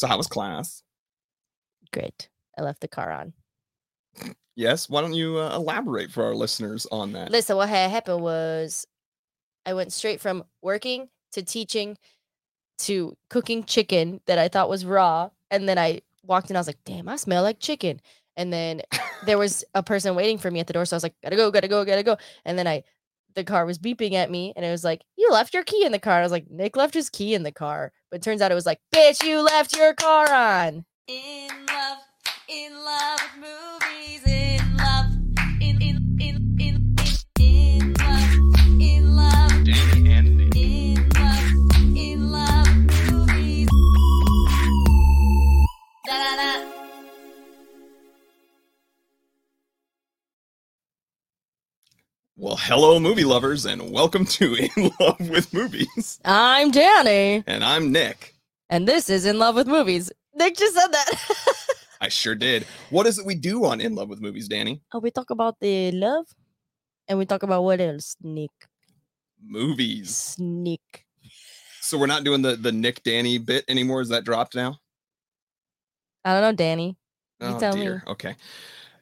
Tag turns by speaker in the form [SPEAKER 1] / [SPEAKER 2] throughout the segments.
[SPEAKER 1] So how was class?
[SPEAKER 2] Great. I left the car on.
[SPEAKER 1] Yes. Why don't you uh, elaborate for our listeners on that?
[SPEAKER 2] Listen, what had happened was I went straight from working to teaching to cooking chicken that I thought was raw. And then I walked in, I was like, damn, I smell like chicken. And then there was a person waiting for me at the door. So I was like, gotta go, gotta go, gotta go. And then I, the car was beeping at me and it was like, you left your key in the car. I was like, Nick left his key in the car. But turns out it was like, bitch, you left your car on.
[SPEAKER 3] In love, in love with movies,
[SPEAKER 1] Well, hello, movie lovers, and welcome to In Love with Movies.
[SPEAKER 2] I'm Danny.
[SPEAKER 1] And I'm Nick.
[SPEAKER 2] And this is In Love with Movies. Nick just said that.
[SPEAKER 1] I sure did. What is it we do on In Love with Movies, Danny?
[SPEAKER 2] oh, we talk about the love and we talk about what else? Nick.
[SPEAKER 1] Movies.
[SPEAKER 2] Sneak.
[SPEAKER 1] So we're not doing the the Nick Danny bit anymore. Is that dropped now?
[SPEAKER 2] I don't know, Danny. You
[SPEAKER 1] oh
[SPEAKER 2] tell me.
[SPEAKER 1] Okay.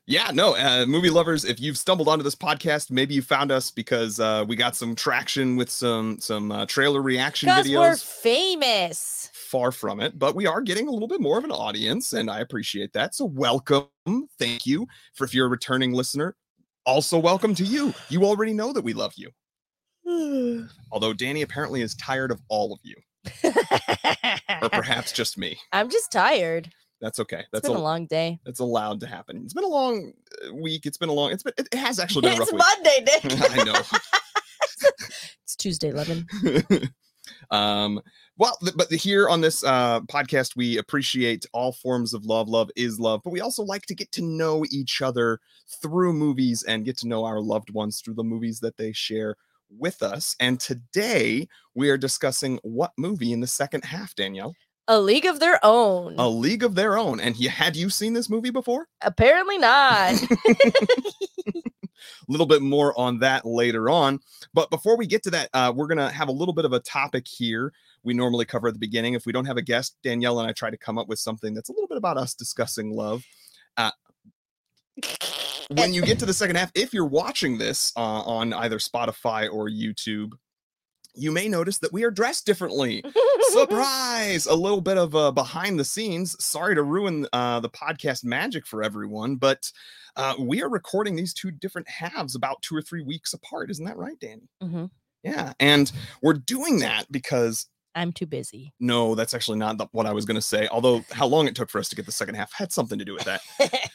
[SPEAKER 1] Yeah, no, uh, movie lovers. If you've stumbled onto this podcast, maybe you found us because uh, we got some traction with some some uh, trailer reaction
[SPEAKER 2] Because we're
[SPEAKER 1] videos.
[SPEAKER 2] famous.
[SPEAKER 1] Far from it, but we are getting a little bit more of an audience, and I appreciate that. So welcome, thank you for if you're a returning listener. Also, welcome to you. You already know that we love you. Although Danny apparently is tired of all of you, or perhaps just me.
[SPEAKER 2] I'm just tired.
[SPEAKER 1] That's okay.
[SPEAKER 2] It's
[SPEAKER 1] That's
[SPEAKER 2] been
[SPEAKER 1] a,
[SPEAKER 2] a long day.
[SPEAKER 1] that's allowed to happen. It's been a long uh, week. It's been a long. It's been. It has actually been a rough
[SPEAKER 2] It's. Monday, Nick.
[SPEAKER 1] I know.
[SPEAKER 2] it's Tuesday, 11.
[SPEAKER 1] um well but here on this uh podcast we appreciate all forms of love love is love but we also like to get to know each other through movies and get to know our loved ones through the movies that they share with us and today we are discussing what movie in the second half danielle
[SPEAKER 2] A League of Their Own.
[SPEAKER 1] a league of their own and you had you seen this movie before
[SPEAKER 2] Apparently not.
[SPEAKER 1] a little bit more on that later on. But before we get to that, uh, we're going to have a little bit of a topic here we normally cover at the beginning. If we don't have a guest, Danielle and I try to come up with something that's a little bit about us discussing love. Uh, when you get to the second half, if you're watching this uh, on either Spotify or YouTube, you may notice that we are dressed differently. Surprise! A little bit of uh, behind the scenes. Sorry to ruin uh, the podcast magic for everyone, but uh, we are recording these two different halves about two or three weeks apart. Isn't that right, Danny?
[SPEAKER 2] Mhm.
[SPEAKER 1] Yeah. And we're doing that because
[SPEAKER 2] I'm too busy.
[SPEAKER 1] no, that's actually not the, what I was going to say. Although how long it took for us to get the second half had something to do with that.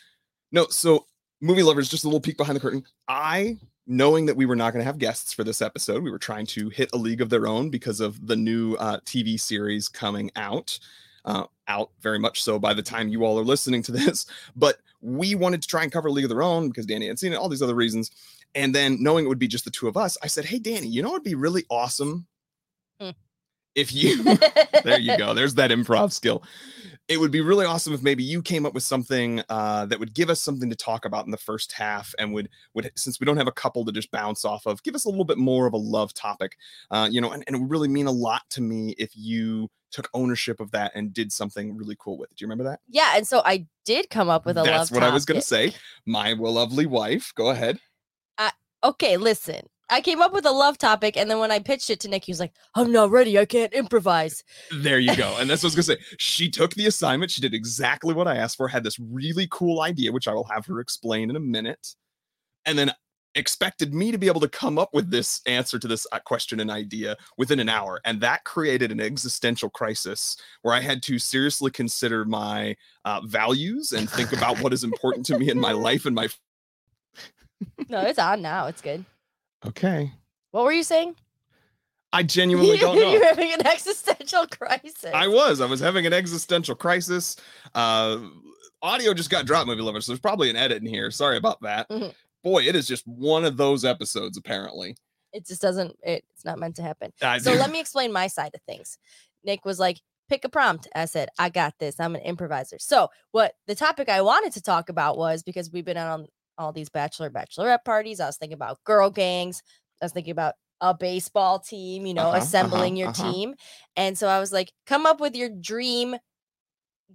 [SPEAKER 1] No, so movie lovers, just a little peek behind the curtain. I, knowing that we were not going to have guests for this episode, we were trying to hit a league of their own because of the new uh, TV series coming out. Uh, out very much so by the time you all are listening to this. But we wanted to try and cover League of Their Own because Danny had seen it, all these other reasons. And then knowing it would be just the two of us, I said, Hey, Danny, you know what would be really awesome? If you there you go. There's that improv skill. It would be really awesome if maybe you came up with something uh, that would give us something to talk about in the first half, and would would since we don't have a couple to just bounce off of, give us a little bit more of a love topic. Uh, you know, and, and it would really mean a lot to me if you took ownership of that and did something really cool with it. Do you remember that?
[SPEAKER 2] yeah, and so I did come up with a
[SPEAKER 1] That's what I was going to say. My lovely wife. Go ahead.
[SPEAKER 2] Okay, listen. I came up with a love topic, and then when I pitched it to Nick, he was like, I'm not ready. I can't improvise.
[SPEAKER 1] There you go. And that's what I was gonna say. She took the assignment. She did exactly what I asked for. Had this really cool idea, which I will have her explain in a minute, and then expected me to be able to come up with this answer to this uh, question and idea within an hour. And that created an existential crisis where I had to seriously consider my uh, values and think about what is important to me in my life and my.
[SPEAKER 2] No, it's on now. It's good.
[SPEAKER 1] Okay.
[SPEAKER 2] What were you saying?
[SPEAKER 1] I genuinely don't know.
[SPEAKER 2] You're having an existential crisis.
[SPEAKER 1] I was. I was having an existential crisis. Uh, audio just got dropped, movie lovers. So there's probably an edit in here. Sorry about that.
[SPEAKER 2] Mhm.
[SPEAKER 1] Boy, it is just one of those episodes. Apparently,
[SPEAKER 2] It just doesn't. It, it's not meant to happen.
[SPEAKER 1] I-
[SPEAKER 2] So let me explain my side of things. Nick was like, pick a prompt. I said, I got this. I'm an improviser. So what the topic I wanted to talk about was because we've been on all these bachelor bachelorette parties. I was thinking about girl gangs. I was thinking about a baseball team, you know,
[SPEAKER 1] Uh-huh, uh-huh,
[SPEAKER 2] assembling your
[SPEAKER 1] uh-huh.
[SPEAKER 2] team. And so I was like, come up with your dream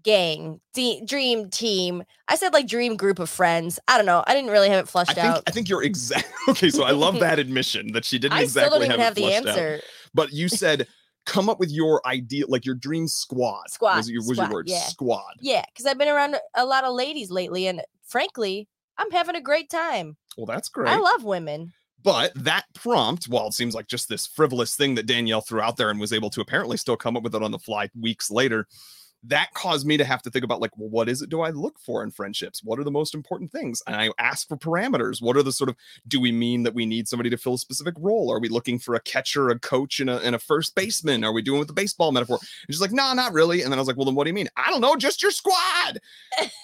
[SPEAKER 2] gang, de- dream team. I said like dream group of friends. I don't know. I didn't really have it
[SPEAKER 1] I
[SPEAKER 2] flushed
[SPEAKER 1] think
[SPEAKER 2] out.
[SPEAKER 1] I think you're exact. Okay, so I love that admission that she didn't
[SPEAKER 2] I
[SPEAKER 1] exactly
[SPEAKER 2] still don't even
[SPEAKER 1] have,
[SPEAKER 2] have,
[SPEAKER 1] it
[SPEAKER 2] the
[SPEAKER 1] flushed out.
[SPEAKER 2] answer.
[SPEAKER 1] But you said come up with your idea, like your dream squad.
[SPEAKER 2] Squad,
[SPEAKER 1] was your, was
[SPEAKER 2] squad,
[SPEAKER 1] your word
[SPEAKER 2] yeah.
[SPEAKER 1] squad.
[SPEAKER 2] Yeah, because I've been around a lot of ladies lately, and frankly, I'm having a great time.
[SPEAKER 1] Well, that's great.
[SPEAKER 2] I love women.
[SPEAKER 1] But that prompt, while it seems like just this frivolous thing that Danielle threw out there and was able to apparently still come up with it on the fly weeks later, that caused me to have to think about like, well, what is it do I look for in friendships? What are the most important things? And I ask for parameters. What are the sort of do we mean that we need somebody to fill a specific role? Are we looking for a catcher, a coach, and a, and a first baseman? Are we doing with the baseball metaphor? And she's like, no, not really. And then I was like, well, then what do you mean? I don't know, just your squad.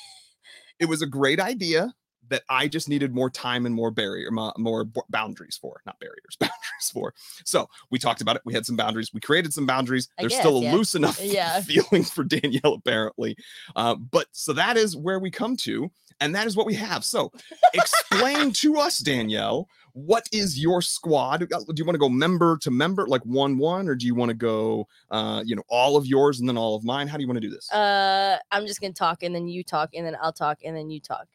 [SPEAKER 1] it was a great idea that I just needed more time and more barrier, more boundaries for, not barriers, boundaries for. So we talked about it. We had some boundaries. We created some boundaries.
[SPEAKER 2] I
[SPEAKER 1] There's still a
[SPEAKER 2] yeah.
[SPEAKER 1] loose enough
[SPEAKER 2] Yeah.
[SPEAKER 1] feeling for Danielle, apparently. Uh, but so that is where we come to, and that is what we have. So explain to us, Danielle, what is your squad? Uh, Do you want to go member to member, like one one, or do you want to go, uh, you know, all of yours and then all of mine? How do you want to do this?
[SPEAKER 2] Uh, I'm just gonna talk, and then you talk, and then I'll talk, and then you talk.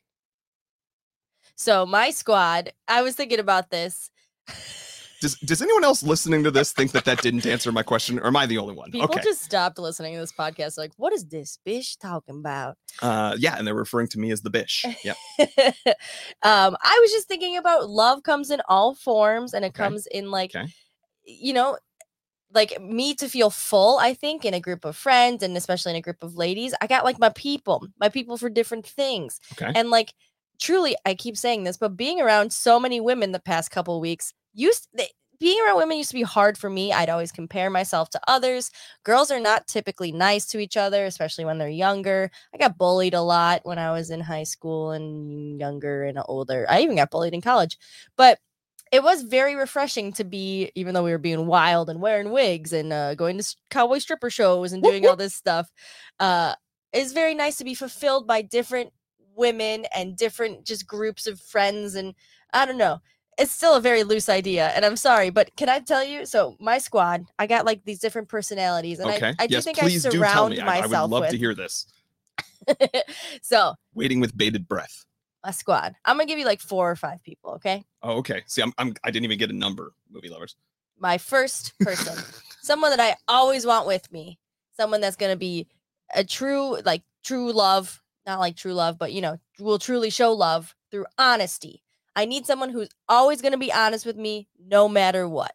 [SPEAKER 2] So my squad, I was thinking about this.
[SPEAKER 1] Does Does anyone else listening to this think that that didn't answer my question, or am I the only one?
[SPEAKER 2] People
[SPEAKER 1] okay.
[SPEAKER 2] just stopped listening to this podcast. Like, what is this bitch talking about?
[SPEAKER 1] Uh, yeah, and they're referring to me as the bish. Yep.
[SPEAKER 2] um, I was just thinking about love comes in all forms, and it
[SPEAKER 1] Okay.
[SPEAKER 2] comes in like,
[SPEAKER 1] Okay.
[SPEAKER 2] you know, like me to feel full. I think in a group of friends, and especially in a group of ladies, I got like my people, my people for different things.
[SPEAKER 1] Okay.
[SPEAKER 2] And like truly, I keep saying this, but being around so many women the past couple weeks used they, being around women used to be hard for me. I'd always compare myself to others. Girls are not typically nice to each other, especially when they're younger. I got bullied a lot when I was in high school and younger and older. I even got bullied in college. But it was very refreshing to be, even though we were being wild and wearing wigs and uh, going to cowboy stripper shows and doing all this stuff. Uh, it's very nice to be fulfilled by different women and different just groups of friends. And I don't know. It's still a very loose idea. And I'm sorry, but can I tell you? So, my squad, I got like these different personalities. And
[SPEAKER 1] okay.
[SPEAKER 2] I, I do
[SPEAKER 1] yes,
[SPEAKER 2] think
[SPEAKER 1] please
[SPEAKER 2] I
[SPEAKER 1] do tell
[SPEAKER 2] surround
[SPEAKER 1] me. I, I would
[SPEAKER 2] myself
[SPEAKER 1] love
[SPEAKER 2] with.
[SPEAKER 1] to hear this.
[SPEAKER 2] so,
[SPEAKER 1] Waiting with bated breath.
[SPEAKER 2] a squad. I'm to give you like four or five people. Okay.
[SPEAKER 1] Oh, okay. See, I'm, I'm I didn't even get a number, movie lovers.
[SPEAKER 2] my first person, someone that I always want with me, someone that's to be a true, like true love, not like true love, but you know, will truly show love through honesty. I need someone who's always going to be honest with me no matter what.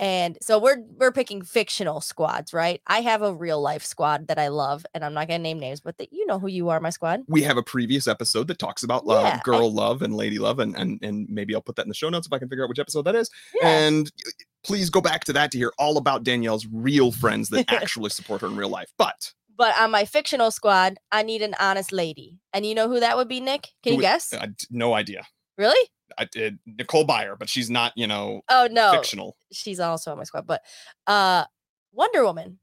[SPEAKER 2] And so we're we're picking fictional squads, right? I have a real life squad that I love, and I'm not gonna name names, but that you know who you are, my squad.
[SPEAKER 1] We have a previous episode that talks about uh,
[SPEAKER 2] Yeah, I-
[SPEAKER 1] girl love and lady love, and, and and maybe I'll put that in the show notes if I can figure out which episode that is.
[SPEAKER 2] Yeah.
[SPEAKER 1] And please go back to that to hear all about Danielle's real friends that actually support her in real life. But
[SPEAKER 2] But on my fictional squad, I need an honest lady, and you know who that would be, Nick? Can you guess?
[SPEAKER 1] I no idea.
[SPEAKER 2] really?
[SPEAKER 1] I did Nicole Byer, but she's not, you know,
[SPEAKER 2] Oh no,
[SPEAKER 1] fictional.
[SPEAKER 2] she's also on my squad. But uh Wonder Woman.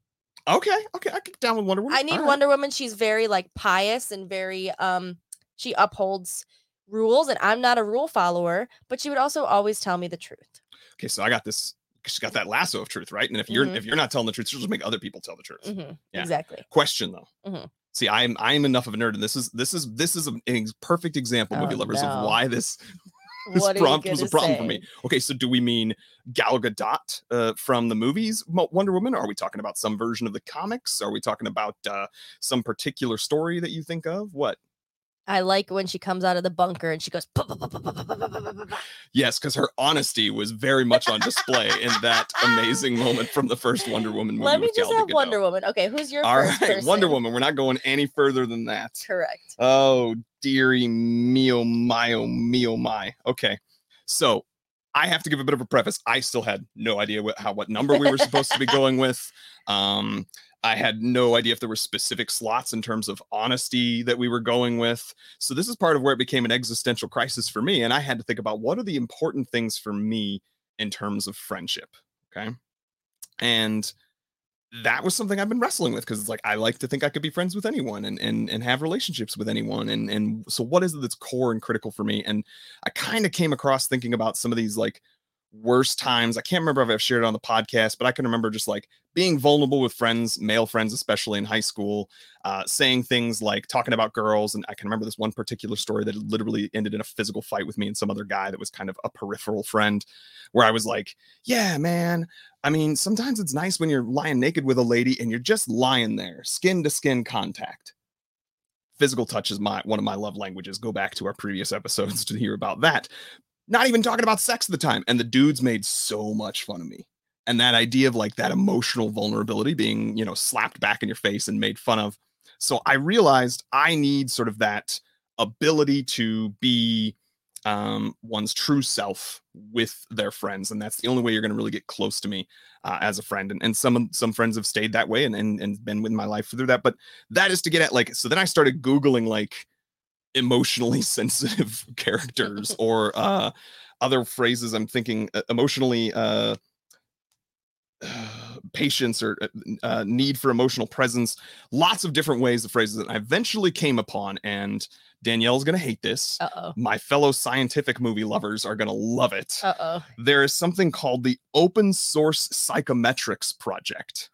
[SPEAKER 1] Okay, okay, I can get down with Wonder Woman.
[SPEAKER 2] I need
[SPEAKER 1] All right.
[SPEAKER 2] Wonder Woman. She's very like pious and very um she upholds rules and I'm not a rule follower, but she would also always tell me the truth.
[SPEAKER 1] Okay, so I got this. She's got that lasso of truth, right? And if you're
[SPEAKER 2] Mhm.
[SPEAKER 1] if you're not telling the truth, she'll just make other people tell the truth.
[SPEAKER 2] Mhm,
[SPEAKER 1] Yeah.
[SPEAKER 2] Exactly.
[SPEAKER 1] Question though.
[SPEAKER 2] Mhm.
[SPEAKER 1] See, I'm I'm enough of a nerd, and this is this is this is a, a perfect example, movie
[SPEAKER 2] Oh,
[SPEAKER 1] lovers,
[SPEAKER 2] no.
[SPEAKER 1] of why this this
[SPEAKER 2] What
[SPEAKER 1] prompt was a problem for me. Okay, so do we mean Gal Gadot uh, from the movies Wonder Woman? Or are we talking about some version of the comics? Are we talking about uh, some particular story that you think of? What?
[SPEAKER 2] I like when she comes out of the bunker and she goes.
[SPEAKER 1] Yes, because her honesty was very much on display in that amazing moment from the first Wonder Woman movie.
[SPEAKER 2] Let me just have Wonder Woman. Okay, who's your
[SPEAKER 1] all right?
[SPEAKER 2] Person?
[SPEAKER 1] Wonder Woman. We're not going any further than that.
[SPEAKER 2] Correct.
[SPEAKER 1] Oh dearie me, oh my, oh me, oh my. Okay, so I have to give a bit of a preface. I still had no idea what how what number we were supposed to be going with. Um, I had no idea if there were specific slots in terms of honesty that we were going with. So this is part of where it became an existential crisis for me, and I had to think about what are the important things for me in terms of friendship. Okay, and that was something I've been wrestling with because it's like I like to think I could be friends with anyone and and and have relationships with anyone and and so what is it that's core and critical for me? And I kind of came across thinking about some of these like worst times. I can't remember if I've shared it on the podcast, but I can remember just like being vulnerable with friends, male friends, especially in high school, uh, saying things like talking about girls. And I can remember this one particular story that literally ended in a physical fight with me and some other guy that was kind of a peripheral friend, where I was like, Yeah, man. I mean, sometimes it's nice when you're lying naked with a lady and you're just lying there, skin to skin contact. Physical touch is my one of my love languages. Go back to our previous episodes to hear about that not even talking about sex at the time. And the dudes made so much fun of me. And that idea of like that emotional vulnerability being, you know, slapped back in your face and made fun of. So I realized I need sort of that ability to be um, one's true self with their friends, and that's the only way you're going to really get close to me uh, as a friend. And, and some some friends have stayed that way and, and and been with my life through that. But that is to get at like. So then I started googling like emotionally sensitive characters or uh other phrases i'm thinking uh, emotionally uh patience or uh, uh, need for emotional presence lots of different ways of phrases that i eventually came upon and danielle's gonna hate this
[SPEAKER 2] Uh-oh.
[SPEAKER 1] my fellow scientific movie lovers are gonna love it
[SPEAKER 2] Uh-oh.
[SPEAKER 1] there is something called the open source psychometrics project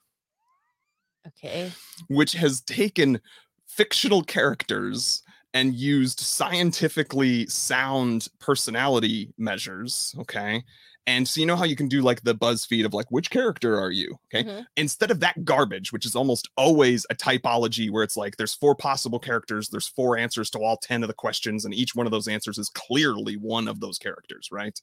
[SPEAKER 2] Okay.
[SPEAKER 1] which has taken fictional characters and used scientifically sound personality measures. Okay. And so you know how you can do like the BuzzFeed of like, which character are you? Okay.
[SPEAKER 2] Mhm.
[SPEAKER 1] Instead of that garbage, which is almost always a typology where it's like there's four possible characters, there's four answers to all 10 of the questions, and each one of those answers is clearly one of those characters, right?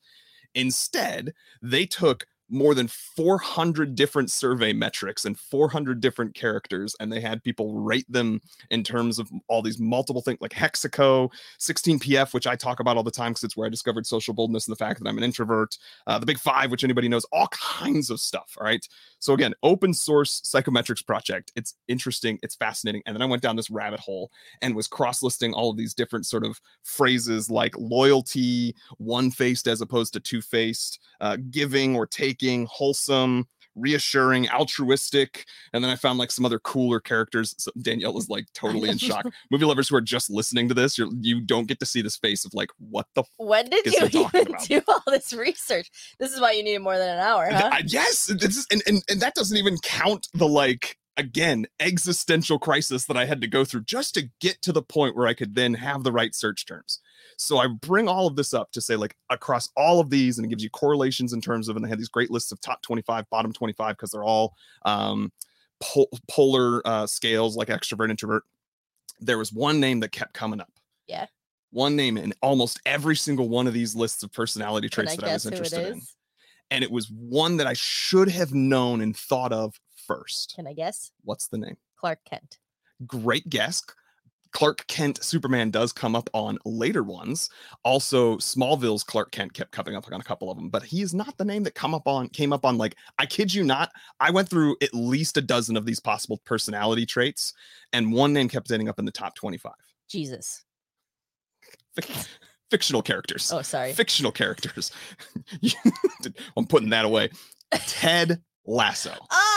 [SPEAKER 1] Instead, they took more than 400 different survey metrics and 400 different characters, and they had people rate them in terms of all these multiple things like Hexaco, 16PF, which I talk about all the time because it's where I discovered social boldness and the fact that I'm an introvert, uh, the Big Five, which anybody knows, all kinds of stuff. All right. So, again, open source psychometrics project. It's interesting, it's fascinating. And then I went down this rabbit hole and was cross listing all of these different sort of phrases like loyalty, one faced as opposed to two faced, uh, giving or taking, wholesome, reassuring, altruistic. And then I found like some other cooler characters. So Danielle is like totally in shock. Movie lovers who are just listening to this, you're, you don't get to see this face of like, what the
[SPEAKER 2] When did you even
[SPEAKER 1] about-
[SPEAKER 2] do all this research? This is why you needed more than an hour, huh?
[SPEAKER 1] I- yes, this is, and, and and that doesn't even count the like again existential crisis that I had to go through just to get to the point where I could then have the right search terms. So I bring all of this up to say like across all of these, and it gives you correlations in terms of, and they had these great lists of top 25, bottom 25 because they're all um, pol- polar uh, scales like extrovert, introvert. There was one name that kept coming up.
[SPEAKER 2] Yeah.
[SPEAKER 1] One name in almost every single one of these lists of personality traits
[SPEAKER 2] I
[SPEAKER 1] that I was
[SPEAKER 2] guess who it
[SPEAKER 1] interested in and it was one that I should have known and thought of first.
[SPEAKER 2] Can I guess?
[SPEAKER 1] What's the name?
[SPEAKER 2] Clark Kent.
[SPEAKER 1] Great guess. Clark Kent Superman does come up on later ones. Also, Smallville's Clark Kent kept coming up on a couple of them, but he is not the name that come up on came up on like I kid you not. I went through at least a dozen of these possible personality traits, and one name kept ending up in the top 25.
[SPEAKER 2] Jesus.
[SPEAKER 1] Fictional characters.
[SPEAKER 2] Oh, sorry.
[SPEAKER 1] Fictional characters. I'm putting that away. Ted Lasso.
[SPEAKER 2] Oh,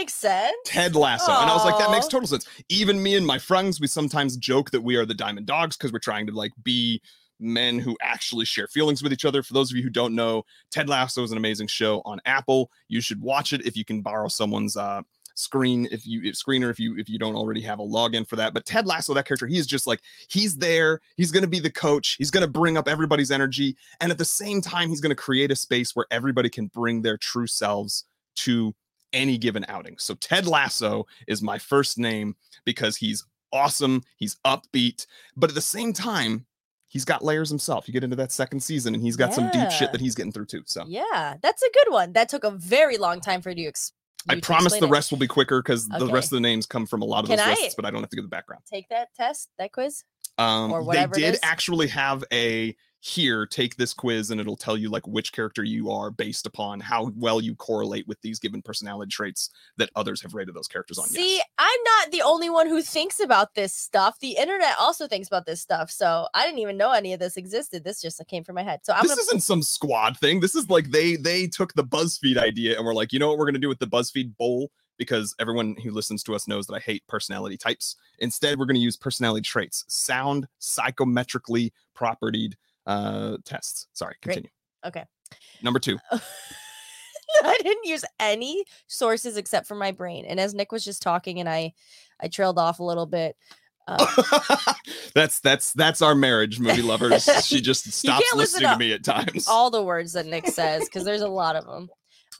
[SPEAKER 2] makes sense.
[SPEAKER 1] Ted Lasso. And I was like, that makes total sense. Even me and my friends, we sometimes joke that we are the Diamond Dogs because we're trying to like be men who actually share feelings with each other. For those of you who don't know, Ted Lasso is an amazing show on Apple. You should watch it if you can borrow someone's uh screen if you if screener if you if you don't already have a login for that but ted lasso that character he is just like he's there he's going to be the coach he's going to bring up everybody's energy and at the same time he's going to create a space where everybody can bring their true selves to any given outing. So Ted Lasso is my first name because he's awesome, he's upbeat, but at the same time, he's got layers himself. You get into that second season and he's got some deep shit that he's getting through too. So
[SPEAKER 2] Yeah, that's a good one. That took a very long time for you to ex-
[SPEAKER 1] I promise the
[SPEAKER 2] it.
[SPEAKER 1] rest will be quicker because the rest of the names come from a lot of
[SPEAKER 2] Can
[SPEAKER 1] those
[SPEAKER 2] I-
[SPEAKER 1] lists, but I don't have to give the background.
[SPEAKER 2] Take that test, that quiz.
[SPEAKER 1] Um,
[SPEAKER 2] or
[SPEAKER 1] they did actually have a here take this quiz and it'll tell you like which character you are based upon how well you correlate with these given personality traits that others have rated those characters on.
[SPEAKER 2] See,
[SPEAKER 1] yes.
[SPEAKER 2] I'm not the only one who thinks about this stuff. The internet also thinks about this stuff. So I didn't even know any of this existed. This just came from my head. So I'm
[SPEAKER 1] this
[SPEAKER 2] gonna
[SPEAKER 1] isn't some squad thing. This is like they they took the BuzzFeed idea and we're like, you know what we're gonna do with the BuzzFeed bowl because everyone who listens to us knows that I hate personality types. Instead, we're gonna use personality traits, sound psychometrically propertied uh tests. Sorry,
[SPEAKER 2] Great.
[SPEAKER 1] Okay. Number two.
[SPEAKER 2] I didn't use any sources except for my brain. And as Nick was just talking and I I trailed off a little bit. Uh,
[SPEAKER 1] that's that's that's our marriage, movie lovers. She just stops listening to
[SPEAKER 2] to
[SPEAKER 1] me at times.
[SPEAKER 2] all the words that Nick says because there's a lot of them.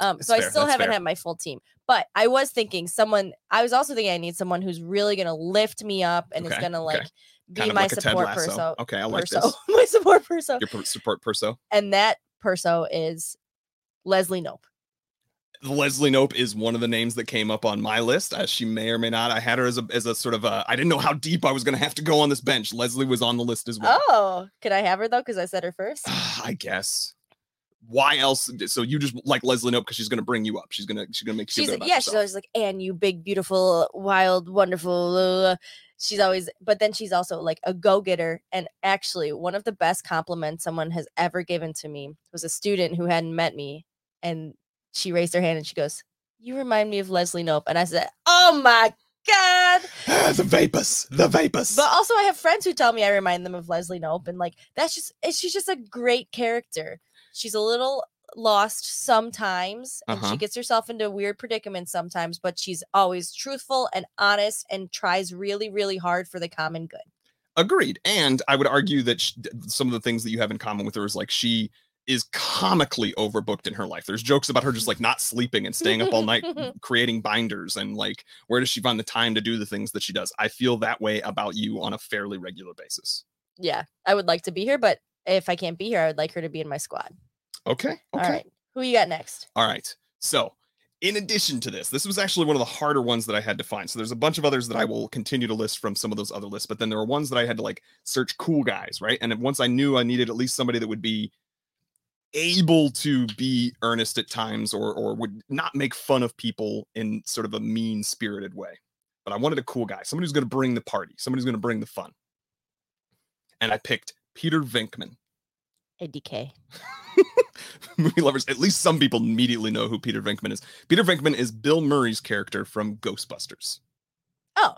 [SPEAKER 2] Um,
[SPEAKER 1] That's
[SPEAKER 2] so I still
[SPEAKER 1] that's
[SPEAKER 2] haven't
[SPEAKER 1] fair.
[SPEAKER 2] had my full team, but I was thinking someone. I was also thinking I need someone who's really gonna lift me up and is gonna
[SPEAKER 1] okay.
[SPEAKER 2] like be
[SPEAKER 1] kind of
[SPEAKER 2] my
[SPEAKER 1] like
[SPEAKER 2] support person.
[SPEAKER 1] Okay, I like
[SPEAKER 2] perso,
[SPEAKER 1] this.
[SPEAKER 2] my support person,
[SPEAKER 1] Your per- support perso.
[SPEAKER 2] and that perso is Leslie Knope.
[SPEAKER 1] Leslie Knope is one of the names that came up on my list. As she may or may not, I had her as a as a sort of a. I didn't know how deep I was going to have to go on this bench. Leslie was on the list as well.
[SPEAKER 2] Oh, can I have her though? Because I said her first.
[SPEAKER 1] I guess. Why else? So you just like Leslie Knope because she's going to bring you up. She's gonna she's gonna make you
[SPEAKER 2] she's
[SPEAKER 1] feel
[SPEAKER 2] like,
[SPEAKER 1] good about
[SPEAKER 2] yeah, she's always like, and you big, beautiful, wild, wonderful. uh," She's always, but then she's also like a go getter. And actually, one of the best compliments someone has ever given to me was a student who hadn't met me. And she raised her hand and she goes, You remind me of Leslie Knope. And I said, Oh my God.
[SPEAKER 1] The vapors, the vapors.
[SPEAKER 2] But also, I have friends who tell me I remind them of Leslie Knope. And like, that's just, she's just a great character. She's a little lost sometimes and
[SPEAKER 1] Uh-huh.
[SPEAKER 2] she gets herself into weird predicaments sometimes, but she's always truthful and honest and tries really, really hard for the common good.
[SPEAKER 1] Agreed. And I would argue that sh- some of the things that you have in common with her is like she is comically overbooked in her life. There's jokes about her just like not sleeping and staying up all night creating binders and like where does she find the time to do the things that she does? I feel that way about you on a fairly regular basis.
[SPEAKER 2] Yeah, I would like to be here, but if I can't be here, I would like her to be in my squad.
[SPEAKER 1] Okay. Okay.
[SPEAKER 2] All right. Who you got next?
[SPEAKER 1] All right. So, in addition to this, this was actually one of the harder ones that I had to find. So, there's a bunch of others that I will continue to list from some of those other lists, but then there were ones that I had to like search cool guys, right? And once I knew I needed at least somebody that would be able to be earnest at times or or would not make fun of people in sort of a mean spirited way. But I wanted a cool guy, somebody who's going to bring the party, somebody who's going to bring the fun. And I picked Peter Venkman.
[SPEAKER 2] ADK.
[SPEAKER 1] movie lovers, at least some people immediately know who Peter Venkman is. Peter Venkman is Bill Murray's character from Ghostbusters.
[SPEAKER 2] Oh,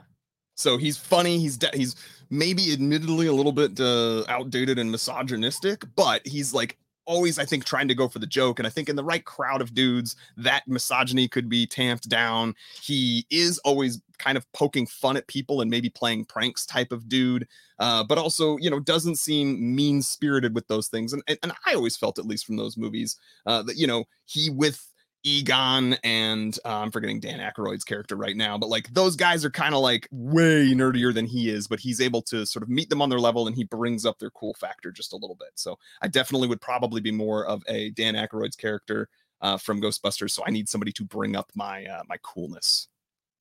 [SPEAKER 1] So he's funny. He's de- he's maybe admittedly a little bit uh, outdated and misogynistic, but he's like always, I think, trying to go for the joke. And I think in the right crowd of dudes, that misogyny could be tamped down. He is always kind of poking fun at people and maybe playing pranks type of dude, uh, but also, you know, doesn't seem mean spirited with those things. And, and and I always felt, at least from those movies, uh, that you know he with Egon and uh, I'm forgetting Dan Aykroyd's character right now, but like those guys are kind of like way nerdier than he is, but he's able to sort of meet them on their level and he brings up their cool factor just a little bit. So I definitely would probably be more of a Dan Aykroyd's character uh, from Ghostbusters. So I need somebody to bring up my uh, my coolness.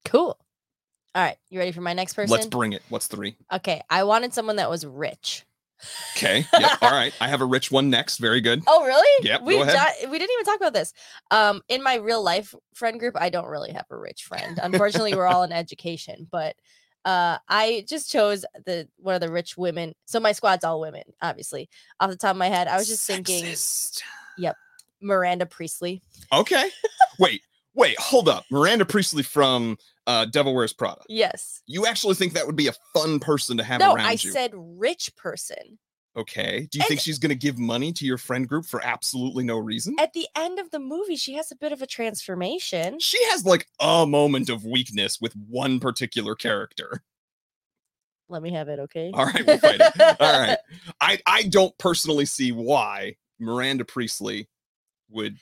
[SPEAKER 2] cool. All right. You ready for my next person?
[SPEAKER 1] Let's bring it. What's three?
[SPEAKER 2] okay. I wanted someone that was rich.
[SPEAKER 1] Okay. Yep. All right. I have a rich one next. Very good.
[SPEAKER 2] Oh, really?
[SPEAKER 1] Yep,
[SPEAKER 2] We di- we didn't even talk about this. Um, in my real life friend group, I don't really have a rich friend. Unfortunately, we're all in education, but uh, I just chose the one of the rich women. So my squad's all women, obviously. Off the top of my head, I was just thinking
[SPEAKER 1] Yep.
[SPEAKER 2] Miranda Priestley.
[SPEAKER 1] Okay. wait. Wait. Hold up. Miranda Priestley from uh, Devil Wears Prada.
[SPEAKER 2] Yes.
[SPEAKER 1] You actually think that would be a fun person to have
[SPEAKER 2] No,
[SPEAKER 1] around
[SPEAKER 2] I
[SPEAKER 1] you?
[SPEAKER 2] said rich person.
[SPEAKER 1] Okay. Do you think she's going to give money to your friend group for absolutely no reason?
[SPEAKER 2] At the end of the movie, she has a bit of a transformation.
[SPEAKER 1] She has like a moment of weakness with one particular character.
[SPEAKER 2] Let me have it, okay?
[SPEAKER 1] All right, we'll fight it. All right. I I don't personally see why Miranda Priestley would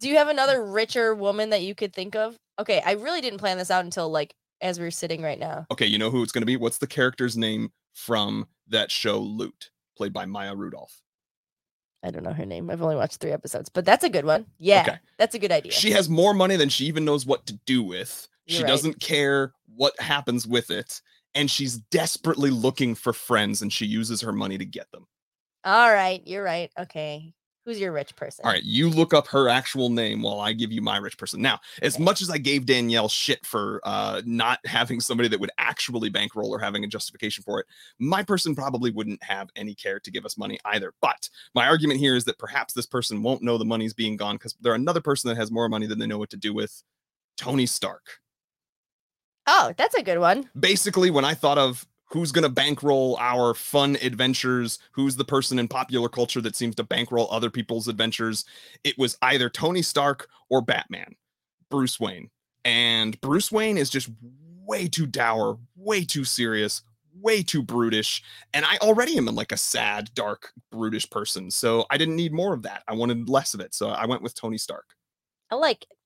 [SPEAKER 2] Do you have another richer woman that you could think of? Okay, I really didn't plan this out until like as we are sitting right now.
[SPEAKER 1] Okay, you know who it's going to be? What's the character's name from that show Loot, played by Maya Rudolph?
[SPEAKER 2] I don't know her name. I've only watched three episodes, but that's a good one. Yeah,
[SPEAKER 1] Okay.
[SPEAKER 2] that's a good idea.
[SPEAKER 1] She has more money than she even knows what to do with. She
[SPEAKER 2] You're right.
[SPEAKER 1] doesn't care what happens with it. And she's desperately looking for friends and she uses her money to get them.
[SPEAKER 2] All right, you're right. Okay, who's your rich person?
[SPEAKER 1] All right, you look up her actual name while I give you my rich person. Now, as
[SPEAKER 2] Okay.
[SPEAKER 1] much as I gave Danielle shit for uh, not having somebody that would actually bankroll or having a justification for it, my person probably wouldn't have any care to give us money either. But my argument here is that perhaps this person won't know the money's being gone because they're another person that has more money than they know what to do with. Tony Stark.
[SPEAKER 2] Oh, that's a good one.
[SPEAKER 1] Basically, when I thought of who's going to bankroll our fun adventures, who's the person in popular culture that seems to bankroll other people's adventures, it was either Tony Stark or Batman, Bruce Wayne. And Bruce Wayne is just way too dour, way too serious, way too brutish. And I already am like a sad, dark, brutish person. So I didn't need more of that. I wanted less of it. So I went with Tony Stark.
[SPEAKER 2] I like it.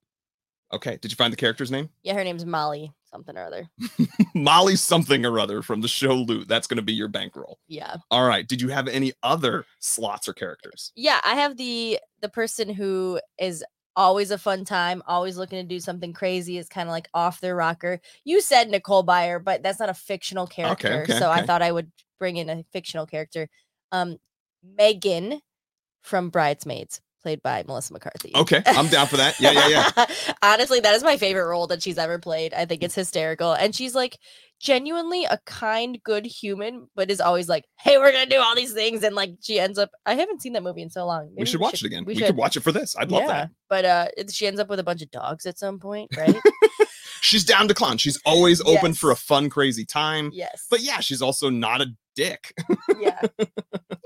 [SPEAKER 1] Okay. Did you find the character's name?
[SPEAKER 2] Yeah, her name's Molly something or other.
[SPEAKER 1] Molly something or other from the show Loot. That's going to be your bankroll.
[SPEAKER 2] Yeah.
[SPEAKER 1] All right. Did you have any other slots or characters?
[SPEAKER 2] Yeah, I have the the person who is always a fun time, always looking to do something crazy. Is kind of like off their rocker. You said Nicole Byer, but that's not a fictional character.
[SPEAKER 1] okay,
[SPEAKER 2] so I thought I would bring in a fictional character. Um Megan from Bridesmaids, played by Melissa McCarthy.
[SPEAKER 1] Okay. I'm down for that. Yeah, yeah, yeah.
[SPEAKER 2] Honestly, that is my favorite role that she's ever played. I think it's hysterical. And she's like genuinely a kind, good human, but is always like, hey, we're going to do all these things. And like she ends up, I haven't seen that movie in so long.
[SPEAKER 1] we
[SPEAKER 2] Maybe
[SPEAKER 1] should watch it again. We,
[SPEAKER 2] should.
[SPEAKER 1] could watch it for this. I'd love that.
[SPEAKER 2] But uh, she ends up with a bunch of dogs at some point, right?
[SPEAKER 1] She's down to clown. She's always open for a fun, crazy time.
[SPEAKER 2] yes.
[SPEAKER 1] But yeah, she's also not a dick.
[SPEAKER 2] yeah.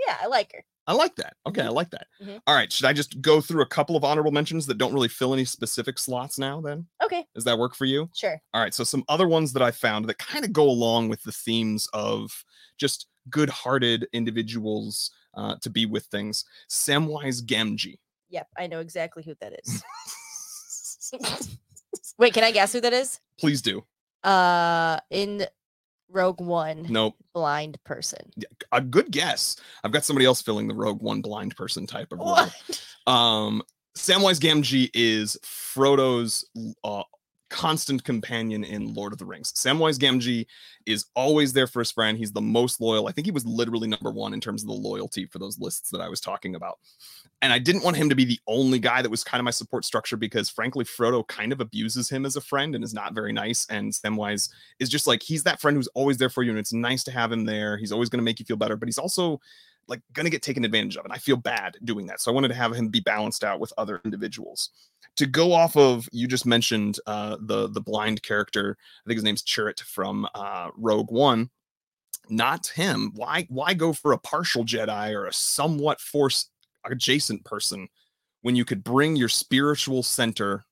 [SPEAKER 2] Yeah, I like her.
[SPEAKER 1] I like that. Okay, I like that.
[SPEAKER 2] Mhm.
[SPEAKER 1] All right. Should I just go through a couple of honorable mentions that don't really fill any specific slots now then?
[SPEAKER 2] Okay,
[SPEAKER 1] Does that work for you?
[SPEAKER 2] sure.
[SPEAKER 1] All right. So some other ones that I found that kind of go along with the themes of just good-hearted individuals uh, to be with things. Samwise Gamgee.
[SPEAKER 2] Yep, I know exactly who that is. Wait, can I guess who that is?
[SPEAKER 1] Please do.
[SPEAKER 2] Uh, in Rogue One,
[SPEAKER 1] Nope.
[SPEAKER 2] blind person.
[SPEAKER 1] A good guess. I've got somebody else filling the Rogue One blind person type of role.
[SPEAKER 2] What?
[SPEAKER 1] Um, Samwise Gamgee is Frodo's uh, constant companion in Lord of the Rings. Samwise Gamgee is always there for his friend. He's the most loyal. I think he was literally number one in terms of the loyalty for those lists that I was talking about. And I didn't want him to be the only guy that was kind of my support structure because, frankly, Frodo kind of abuses him as a friend and is not very nice. And Samwise is just like he's that friend who's always there for you, and it's nice to have him there. He's always going to make you feel better, but he's also like gonna get taken advantage of and i feel bad doing that so i wanted to have him be balanced out with other individuals to go off of you just mentioned uh the the blind character i think his name's Chirrut from uh rogue one not him why why go for a partial jedi or a somewhat force adjacent person when you could bring your spiritual center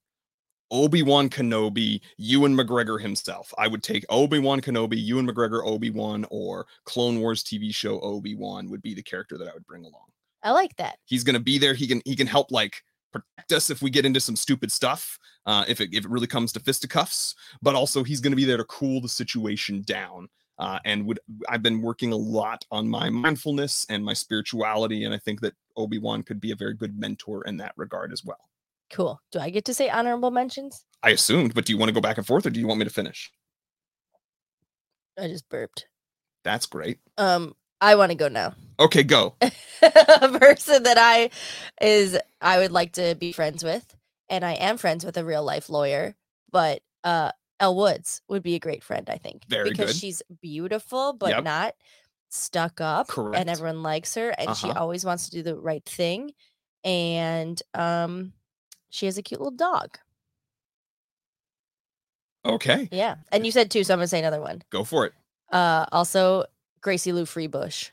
[SPEAKER 1] Obi-Wan Kenobi, Ewan McGregor himself. I would take Obi-Wan Kenobi, Ewan McGregor, Obi-Wan, or Clone Wars TV show Obi-Wan would be the character that I would bring along.
[SPEAKER 2] I like that.
[SPEAKER 1] He's gonna be there. He can he can help like protect us if we get into some stupid stuff. Uh, if it if it really comes to fisticuffs, but also he's gonna be there to cool the situation down. Uh, and would I've been working a lot on my mindfulness and my spirituality, and I think that Obi-Wan could be a very good mentor in that regard as well.
[SPEAKER 2] Cool. Do I get to say honorable mentions?
[SPEAKER 1] I assumed, but do you want to go back and forth or do you want me to finish?
[SPEAKER 2] I just burped.
[SPEAKER 1] That's great.
[SPEAKER 2] Um, I want to go now.
[SPEAKER 1] Okay, go.
[SPEAKER 2] a person that I is I would like to be friends with, and I am friends with a real life lawyer, but uh Elle Woods would be a great friend, I think.
[SPEAKER 1] Very
[SPEAKER 2] because
[SPEAKER 1] good.
[SPEAKER 2] she's beautiful but
[SPEAKER 1] Yep.
[SPEAKER 2] not stuck up
[SPEAKER 1] Correct.
[SPEAKER 2] and everyone likes her and she
[SPEAKER 1] Uh-huh.
[SPEAKER 2] always wants to do the right thing and um she has a cute little dog.
[SPEAKER 1] Okay,
[SPEAKER 2] Yeah. And you said two, so I'm gonna say another one.
[SPEAKER 1] go for it.
[SPEAKER 2] Uh also Gracie Lou Freebush.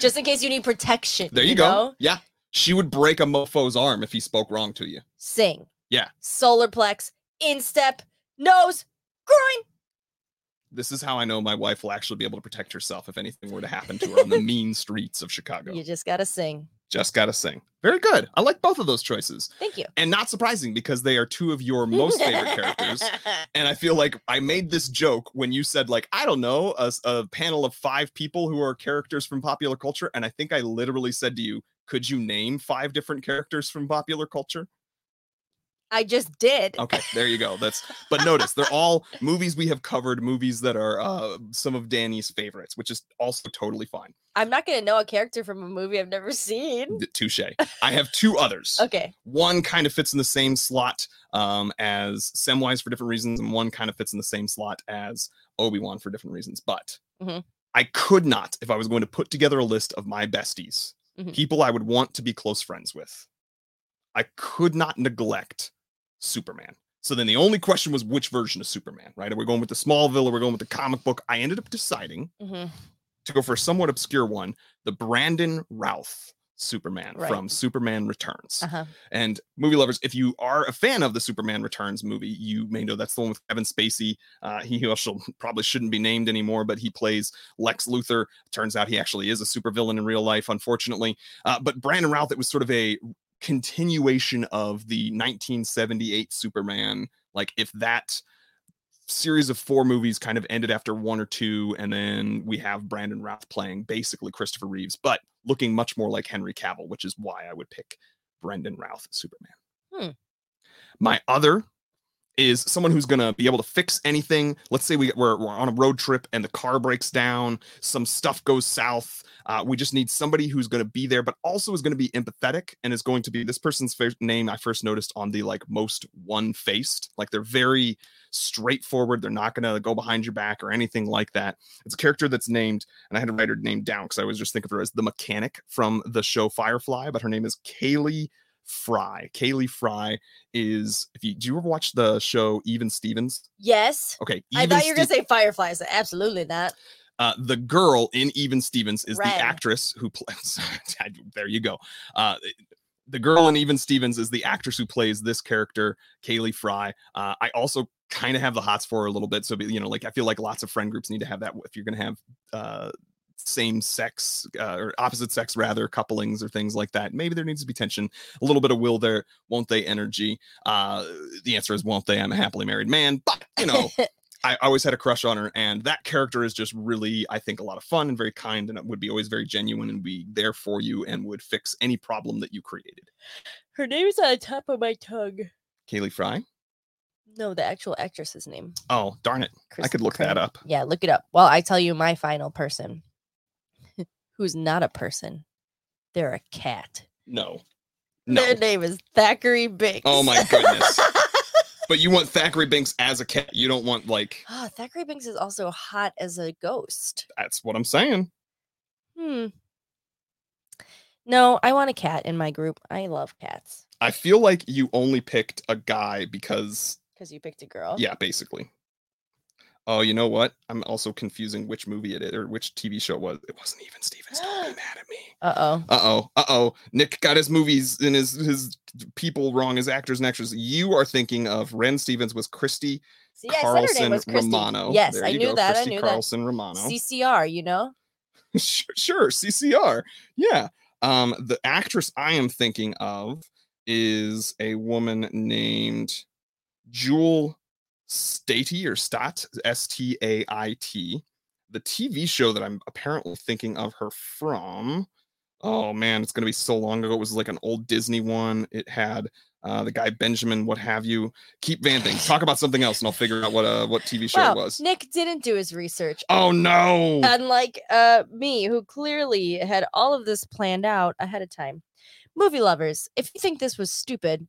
[SPEAKER 2] Just in case you need protection.
[SPEAKER 1] There you, go.
[SPEAKER 2] know?
[SPEAKER 1] Yeah. She would break a mofo's arm if he spoke wrong to you.
[SPEAKER 2] sing.
[SPEAKER 1] Yeah.
[SPEAKER 2] Solarplex, instep, nose, groin.
[SPEAKER 1] This is how I know my wife will actually be able to protect herself if anything were to happen to her on the mean streets of Chicago.
[SPEAKER 2] You just gotta sing.
[SPEAKER 1] Just gotta sing. Very good. I like both of those choices.
[SPEAKER 2] Thank you.
[SPEAKER 1] And not surprising because they are two of your most favorite characters. And I feel like I made this joke when you said, like, I don't know, a panel of five people who are characters from popular culture. And I think I literally said to you, could you name five different characters from popular culture?
[SPEAKER 2] I just did.
[SPEAKER 1] Okay, there you go. That's but notice they're all movies we have covered, movies that are uh, some of Danny's favorites, which is also totally fine.
[SPEAKER 2] I'm not gonna know a character from a movie I've never seen.
[SPEAKER 1] Touche. I have two others.
[SPEAKER 2] Okay.
[SPEAKER 1] One kind of fits in the same slot um, as Samwise for different reasons, and one kind of fits in the same slot as Obi Wan for different reasons. But
[SPEAKER 2] Mhm.
[SPEAKER 1] I could not, if I was going to put together a list of my besties,
[SPEAKER 2] Mhm.
[SPEAKER 1] people I would want to be close friends with, I could not neglect Superman. So then the only question was which version of Superman, right? Are we going with the Smallville or we're going with the comic book? I ended up deciding
[SPEAKER 2] Mhm.
[SPEAKER 1] to go for a somewhat obscure one, the Brandon Routh Superman
[SPEAKER 2] Right.
[SPEAKER 1] from Superman Returns.
[SPEAKER 2] Uh-huh.
[SPEAKER 1] And movie lovers, if you are a fan of the Superman Returns movie, you may know that's the one with Kevin Spacey. Uh, he also probably shouldn't be named anymore, but he plays Lex Luthor. Turns out he actually is a supervillain in real life, unfortunately. Uh, but Brandon Routh, it was sort of a continuation of the 1978 Superman. Like if that series of four movies kind of ended after one or two, and then we have Brandon Routh playing basically Christopher Reeves, but looking much more like Henry Cavill, which is why I would pick Brandon Routh as Superman.
[SPEAKER 2] Hmm.
[SPEAKER 1] My other is someone who's going to be able to fix anything. Let's say we, we're, we're on a road trip and the car breaks down, some stuff goes south. Uh, we just need somebody who's going to be there, but also is going to be empathetic and is going to be this person's name I first noticed on the like most one faced. Like they're very straightforward. They're not going to go behind your back or anything like that. It's a character that's named, and I had to write her name down because I was just thinking of her as the mechanic from the show Firefly, but her name is Kaylee Frye. Kaylee Frye is if you do you ever watch the show Even Stevens?
[SPEAKER 2] Yes.
[SPEAKER 1] Okay,
[SPEAKER 2] I thought you were
[SPEAKER 1] Ste-
[SPEAKER 2] gonna say fireflies. Absolutely not.
[SPEAKER 1] uh, the girl in Even Stevens is
[SPEAKER 2] Ren.
[SPEAKER 1] the actress who plays. there you go. Uh, the girl in Even Stevens is the actress who plays this character, Kaylee Frye. Uh, I also kind of have the hots for her a little bit. So, you know, like I feel like lots of friend groups need to have that if you're going to have uh, same sex uh, or opposite sex rather couplings or things like that. Maybe there needs to be tension, a little bit of will there, won't they energy. Uh, the answer is won't they? I'm a happily married man, but you know. I always had a crush on her, and that character is just really, I think, a lot of fun and very kind, and it would be always very genuine and be there for you and would fix any problem that you created.
[SPEAKER 2] Her name is on the top of my tongue.
[SPEAKER 1] Kaylee Frye.
[SPEAKER 2] No, the actual actress's name.
[SPEAKER 1] Oh, darn it! I could look that up.
[SPEAKER 2] Yeah, look it up. Well, I tell you my final person, who's not a person. They're a cat.
[SPEAKER 1] No, no.
[SPEAKER 2] Their name is Thackery Binx.
[SPEAKER 1] Oh my goodness. But you want Thackery Binx as a cat. You don't want like
[SPEAKER 2] Ah, Thackery Binx is also hot as a ghost.
[SPEAKER 1] that's what I'm saying.
[SPEAKER 2] Hmm. No, I want a cat in my group. I love cats.
[SPEAKER 1] I feel like you only picked a guy because
[SPEAKER 2] Because you picked a girl.
[SPEAKER 1] yeah, basically. Oh, you know what? I'm also confusing which movie it is or which TV show it was. It wasn't even Stevens. Don't be mad at me.
[SPEAKER 2] Uh oh.
[SPEAKER 1] Uh oh. Uh oh. Nick got his movies and his his people wrong, his actors and actresses. You are thinking of Ren Stevens was Christy
[SPEAKER 2] See,
[SPEAKER 1] Carlson
[SPEAKER 2] was Christy.
[SPEAKER 1] Romano.
[SPEAKER 2] Yes,
[SPEAKER 1] There
[SPEAKER 2] I knew
[SPEAKER 1] go,
[SPEAKER 2] that.
[SPEAKER 1] Christy
[SPEAKER 2] I knew
[SPEAKER 1] Carlson Romano.
[SPEAKER 2] CCR, you know?
[SPEAKER 1] sure, sure, CCR. Yeah. Um, the actress I am thinking of is a woman named Jewel Stati or Stat, S T A I T. The TV show that I'm apparently thinking of her from. Oh man, it's gonna be so long ago. It was like an old Disney one. It had uh, the guy Benjamin, what have you. Keep vamping. Talk about something else, and I'll figure out what uh what TV show
[SPEAKER 2] Wow,
[SPEAKER 1] it was.
[SPEAKER 2] Nick didn't do his research.
[SPEAKER 1] Oh no!
[SPEAKER 2] Unlike uh, me, who clearly had all of this planned out ahead of time. Movie lovers, if you think this was stupid,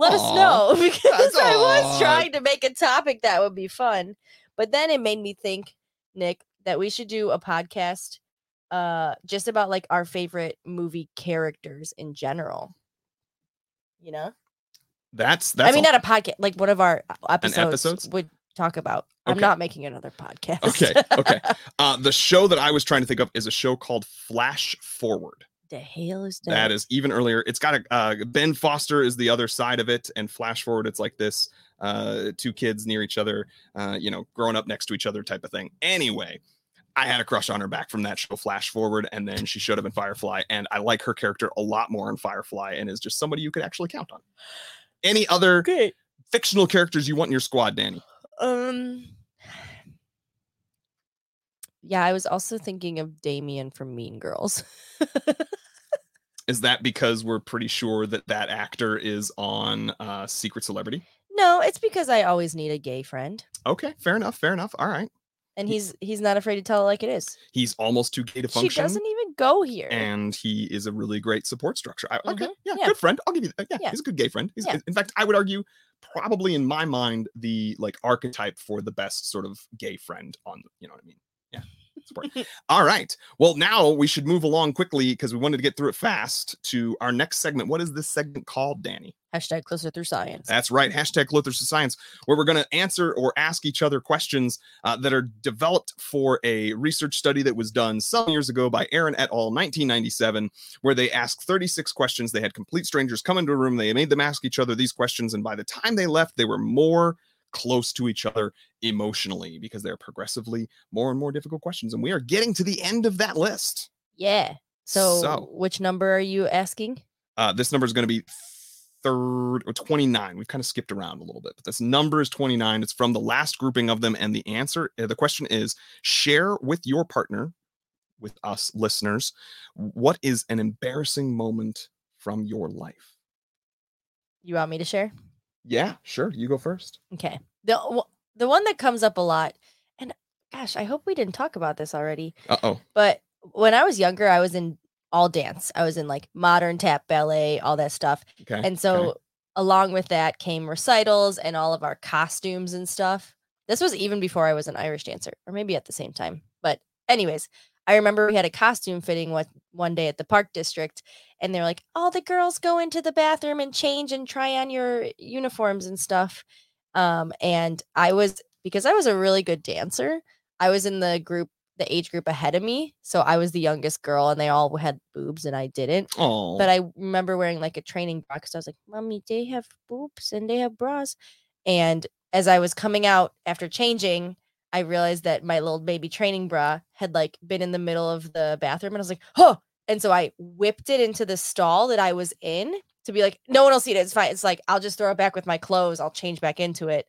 [SPEAKER 2] let us know because I was trying to make a topic that would be fun. But then it made me think, Nick, that we should do a podcast uh just about like our favorite movie characters in general. You know?
[SPEAKER 1] That's that's
[SPEAKER 2] I mean,
[SPEAKER 1] a-
[SPEAKER 2] not a podcast, like one of our episodes,
[SPEAKER 1] episodes?
[SPEAKER 2] would talk about. I'm not making another podcast.
[SPEAKER 1] Okay, okay. Uh, the show that I was trying to think of is a show called Flash Forward.
[SPEAKER 2] The hail is dead.
[SPEAKER 1] That is even earlier. It's got a uh, Ben Foster is the other side of it, and Flash Forward, it's like this: uh, two kids near each other, uh, you know, growing up next to each other type of thing. Anyway, I had a crush on her back from that show, Flash Forward, and then she showed up in Firefly, and I like her character a lot more in Firefly, and is just somebody you could actually count on. Any other
[SPEAKER 2] Okay.
[SPEAKER 1] fictional characters you want in your squad, Danny?
[SPEAKER 2] Um. Yeah, I was also thinking of Damien from Mean Girls.
[SPEAKER 1] Is that because we're pretty sure that that actor is on uh, Secret Celebrity?
[SPEAKER 2] no, it's because I always need a gay friend,
[SPEAKER 1] Okay, fair enough, fair enough. All right.
[SPEAKER 2] and he's he's not afraid to tell it like it is.
[SPEAKER 1] He's almost too gay to function.
[SPEAKER 2] She doesn't even go here.
[SPEAKER 1] and he is a really great support structure. I, okay,
[SPEAKER 2] Mhm,
[SPEAKER 1] yeah,
[SPEAKER 2] yeah.
[SPEAKER 1] good friend. I'll give you that. Yeah,
[SPEAKER 2] Yeah.
[SPEAKER 1] he's a good gay friend. He's,
[SPEAKER 2] Yeah.
[SPEAKER 1] In fact, I would argue probably in my mind the like archetype for the best sort of gay friend on. You know what I mean? Support. All right. Well, now we should move along quickly because we wanted to get through it fast to our next segment. What is this segment called, Danny?
[SPEAKER 2] Hashtag closer through science.
[SPEAKER 1] That's right. Hashtag closer to Science, where we're going to answer or ask each other questions uh, that are developed for a research study that was done some years ago by Aron et al. 1997, where they asked 36 questions. They had complete strangers come into a room. They made them ask each other these questions. And by the time they left, they were more close to each other emotionally because they're progressively more and more difficult questions. And we are getting to the end of that list.
[SPEAKER 2] Yeah. So,
[SPEAKER 1] So-
[SPEAKER 2] which number are you asking?
[SPEAKER 1] Uh, this number is going to be third or 29. We've kind of skipped around a little bit, but this number is 29. It's from the last grouping of them. And the answer, uh, the question is share with your partner, with us listeners, what is an embarrassing moment from your life?
[SPEAKER 2] You want me to share?
[SPEAKER 1] Yeah, sure. You go first.
[SPEAKER 2] Okay. The the one that comes up a lot, and gosh, I hope we didn't talk about this already.
[SPEAKER 1] Uh oh.
[SPEAKER 2] But when I was younger, I was in all dance. I was in like modern tap ballet, all that stuff.
[SPEAKER 1] Okay.
[SPEAKER 2] And so along with that came recitals and all of our costumes and stuff. This was even before I was an Irish dancer, or maybe at the same time. But anyways, I remember we had a costume fitting one one day at the park district, and they're like, "All the girls go into the bathroom and change and try on your uniforms and stuff." Um, and I was because I was a really good dancer. I was in the group, the age group ahead of me, so I was the youngest girl, and they all had boobs, and I didn't.
[SPEAKER 1] oh,
[SPEAKER 2] But I remember wearing like a training bra because I was like, Mommy, they have boobs and they have bras. And as I was coming out after changing, I realized that my little baby training bra had like been in the middle of the bathroom. And I was like, huh. And so I whipped it into the stall that I was in to be like, no one will see it. It's fine. It's like, I'll just throw it back with my clothes. I'll change back into it.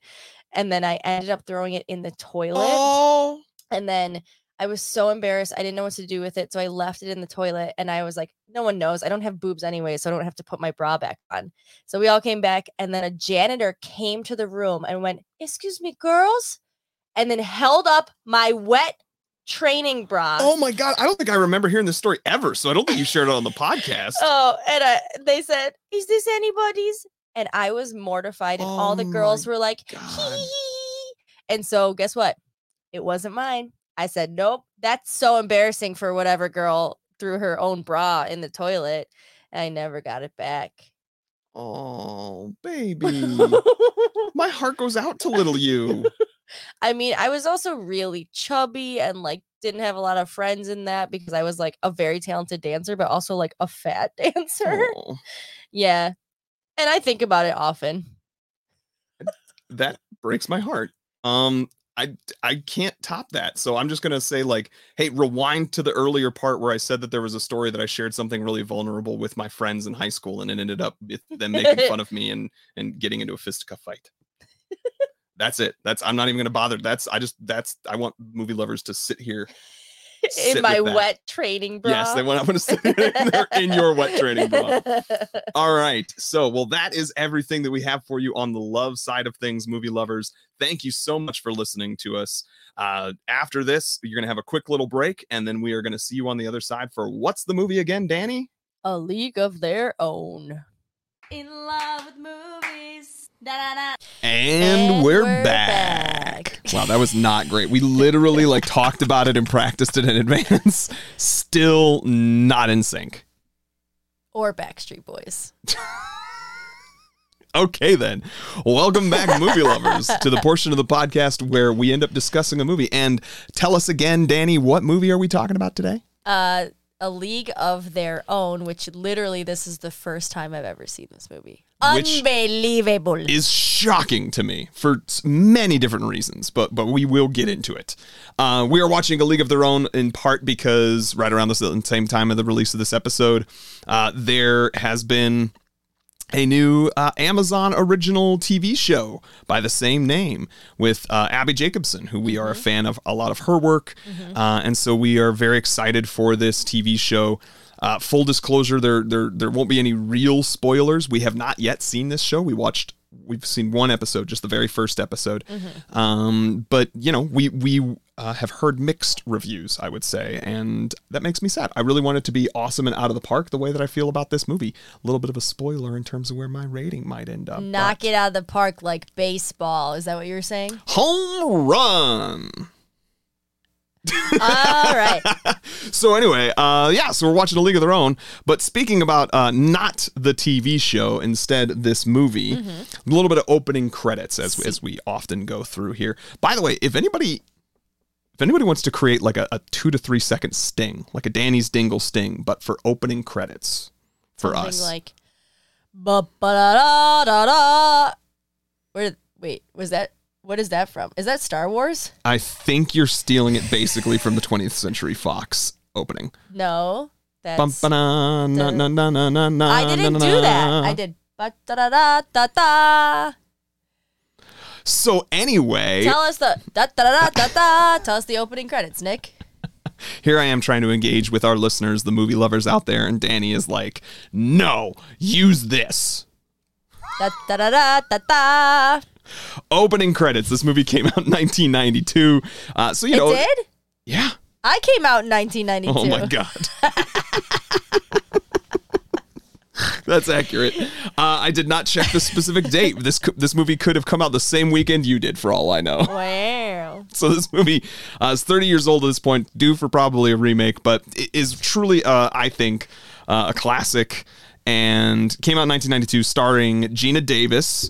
[SPEAKER 2] And then I ended up throwing it in the toilet.
[SPEAKER 1] oh,
[SPEAKER 2] And then I was so embarrassed. I didn't know what to do with it. So I left it in the toilet and I was like, no one knows. I don't have boobs anyway. So I don't have to put my bra back on. So we all came back. And then a janitor came to the room and went, Excuse me, girls. And then held up my wet training bra.
[SPEAKER 1] oh my God. I don't think I remember hearing this story ever. So I don't think you shared it on the podcast.
[SPEAKER 2] Oh, and I, they said, Is this anybody's? And I was mortified. And all the
[SPEAKER 1] Oh
[SPEAKER 2] girls were like,
[SPEAKER 1] God.
[SPEAKER 2] "Hee." And so, guess what? It wasn't mine. I said, Nope, that's so embarrassing for whatever girl threw her own bra in the toilet. And I never got it back.
[SPEAKER 1] Oh, baby. My heart goes out to little you.
[SPEAKER 2] I mean, I was also really chubby and like didn't have a lot of friends in that because I was like a very talented dancer, but also like a fat dancer.
[SPEAKER 1] Oh,
[SPEAKER 2] Yeah. And I think about it often.
[SPEAKER 1] that breaks my heart. Um, I I can't top that. So I'm just gonna say like, hey, rewind to the earlier part where I said that there was a story that I shared something really vulnerable with my friends in high school, and it ended up with them making fun of me and and getting into a fisticuff fight. That's it. That's I'm not even gonna bother. That's I just that's I want movie lovers to sit here. sit
[SPEAKER 2] in my wet training bra.
[SPEAKER 1] Yes, they want I'm gonna sit in, in your wet training bra. All right. So, well, that is everything that we have for you on the love side of things, movie lovers. Thank you so much for listening to us. Uh, after this, you're going to have a quick little break, and then we are going to see you on the other side for what's the movie again, Danny?
[SPEAKER 2] a league of their own.
[SPEAKER 3] In love with movies. Da da da.
[SPEAKER 1] And,
[SPEAKER 2] And
[SPEAKER 1] we're,
[SPEAKER 2] we're
[SPEAKER 1] back.
[SPEAKER 2] back.
[SPEAKER 1] Wow, that was not great. We literally like talked about it and practiced it in advance. Still not in sync.
[SPEAKER 2] Or Backstreet Boys.
[SPEAKER 1] Okay, then. Welcome back, movie lovers, to the portion of the podcast where we end up discussing a movie. And tell us again, Danny, what movie are we talking about today?
[SPEAKER 2] Uh a league of their own, which literally this is the first time I've ever seen this movie. Unbelievable.
[SPEAKER 1] Is shocking to me for many different reasons, but but we will get into it. Uh, we are watching A League of Their Own in part because right around the same time of the release of this episode, uh, there has been a new uh, Amazon original TV show by the same name with uh, Abbi Jacobson, who we are a fan of a lot of her work. Uh, and so we are very excited for this TV show. Uh, full disclosure, there, there there won't be any real spoilers. We have not yet seen this show. We watched we've seen one episode, just the very first episode. Um, but you know, we we uh, have heard mixed reviews, I would say, and that makes me sad. I really want it to be awesome and out of the park, the way that I feel about this movie. A little bit of a spoiler in terms of where my rating might end up.
[SPEAKER 2] Knock
[SPEAKER 1] but-
[SPEAKER 2] it out of the park like baseball. Is that what you were saying?
[SPEAKER 1] home run.
[SPEAKER 2] All right.
[SPEAKER 1] so anyway, uh, yeah, so we're watching A League of Their Own. But speaking about uh, not the TV show, instead this movie, a little bit of opening credits as as we often go through here. By the way, if anybody. If anybody wants to create like a, a two to three second sting, like a Danny's Dingle sting, but for opening credits for
[SPEAKER 2] Something
[SPEAKER 1] us,
[SPEAKER 2] like ba ba da da da da. Where? Wait, was that? What is that from? Is that Star Wars?
[SPEAKER 1] I think you're stealing it basically from the 20th Century Fox opening.
[SPEAKER 2] No, that's.
[SPEAKER 1] Bum, ba-na, na, na, na, na, na, na,
[SPEAKER 2] I didn't
[SPEAKER 1] na,
[SPEAKER 2] do that. I did ba da da da da da.
[SPEAKER 1] So anyway,
[SPEAKER 2] Tell us the da da da da da. Tell us the opening credits, Nick.
[SPEAKER 1] here I am trying to engage with our listeners, the movie lovers out there, and Danny is like, "No, use this."
[SPEAKER 2] Da da da da da da.
[SPEAKER 1] Opening credits. This movie came out in 1992. Uh, so you
[SPEAKER 2] It
[SPEAKER 1] know,
[SPEAKER 2] did.
[SPEAKER 1] yeah.
[SPEAKER 2] I came out in 1992.
[SPEAKER 1] Oh my god. That's accurate. Uh, I did not check the specific date. This this movie could have come out the same weekend you did, for all I know.
[SPEAKER 2] Wow.
[SPEAKER 1] So this movie uh, is 30 years old at this point, due for probably a remake, but it is truly, uh, I think, uh, a classic. And came out in 1992, starring Geena Davis.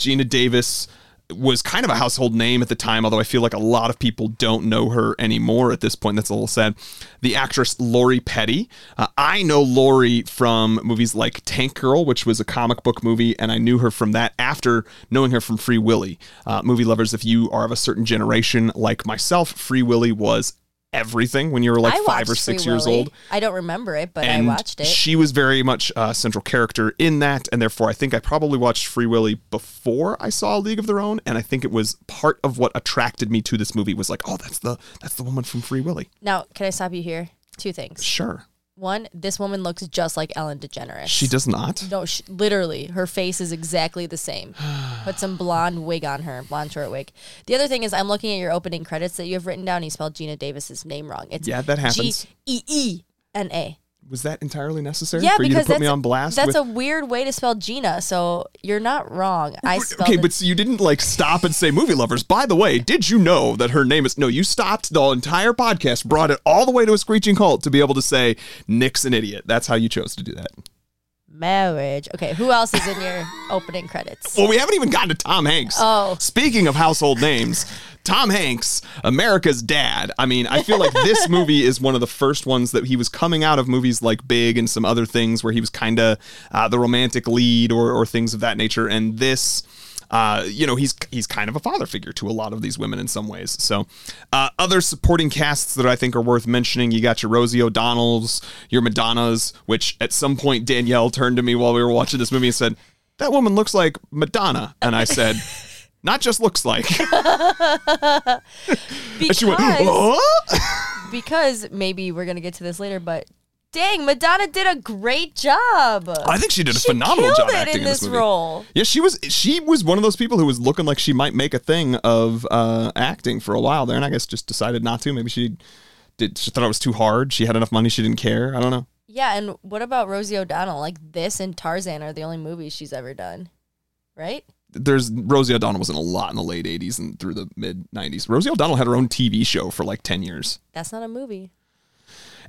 [SPEAKER 1] Geena Davis was kind of a household name at the time, although I feel like a lot of people don't know her anymore at this point. That's a little sad. The actress Lori Petty. Uh, I know Lori from movies like Tank Girl, which was a comic book movie, and I knew her from that after knowing her from Free Willy. Uh, movie lovers, if you are of a certain generation like myself, Free Willy was everything when you were like
[SPEAKER 2] I
[SPEAKER 1] five or six
[SPEAKER 2] Free
[SPEAKER 1] years
[SPEAKER 2] Willy.
[SPEAKER 1] old
[SPEAKER 2] I don't remember it, but
[SPEAKER 1] and
[SPEAKER 2] I watched it.
[SPEAKER 1] She was very much a central character in that, and therefore I think I probably watched Free Willy before I saw League of Their Own, and I think it was part of what attracted me to this movie was like, oh, that's the that's the woman from Free Willy.
[SPEAKER 2] now, can I stop you here? Two things.
[SPEAKER 1] Sure,
[SPEAKER 2] One, this woman looks just like Ellen DeGeneres.
[SPEAKER 1] she does not.
[SPEAKER 2] No, sh literally, her face is exactly the same. Put some blonde wig on her, blonde short wig. The other thing is, I'm looking at your opening credits that you have written down. You spelled Geena Davis's name wrong. It's
[SPEAKER 1] Yeah, that happens.
[SPEAKER 2] G E E N A.
[SPEAKER 1] Was that entirely necessary
[SPEAKER 2] Yeah,
[SPEAKER 1] for you to put
[SPEAKER 2] that's
[SPEAKER 1] me on blast?
[SPEAKER 2] that's
[SPEAKER 1] with-
[SPEAKER 2] a weird way to spell Gina. So you're not wrong. I spelled
[SPEAKER 1] okay,
[SPEAKER 2] it-
[SPEAKER 1] but so you didn't like stop and say movie lovers. By the way, did you know that her name is no? You stopped the entire podcast, brought it all the way to a screeching halt to be able to say Nick's an idiot. That's how you chose to do that.
[SPEAKER 2] marriage. Okay, who else is in your opening credits?
[SPEAKER 1] Well, we haven't even gotten to Tom Hanks.
[SPEAKER 2] Oh.
[SPEAKER 1] Speaking of household names, Tom Hanks, America's dad. I mean, I feel like this movie is one of the first ones that he was coming out of movies like Big and some other things where he was kind of uh, the romantic lead or, or things of that nature. And this. Uh, you know he's he's kind of a father figure to a lot of these women in some ways. So, uh, other supporting casts that I think are worth mentioning, you got your Rosie O'Donnell's, your Madonnas, which at some point Danielle turned to me while we were watching this movie and said, "That woman looks like Madonna," and I said, "Not just looks like." And she went,
[SPEAKER 2] Because
[SPEAKER 1] "Oh?"
[SPEAKER 2] because maybe we're gonna get to this later, but dang, Madonna did a great job.
[SPEAKER 1] I think she did a
[SPEAKER 2] She
[SPEAKER 1] phenomenal job acting
[SPEAKER 2] in
[SPEAKER 1] in this
[SPEAKER 2] role.
[SPEAKER 1] Yeah, she was she was one of those people who was looking like she might make a thing of uh, acting for a while there, and I guess just decided not to. Maybe she did. She thought it was too hard. She had enough money. She didn't care. I don't know.
[SPEAKER 2] Yeah, and what about Rosie O'Donnell? Like this and Tarzan are the only movies she's ever done, right?
[SPEAKER 1] There's Rosie O'Donnell was in a lot in the late '80s and through the mid '90s. Rosie O'Donnell had her own TV show for like 10 years.
[SPEAKER 2] That's not a movie.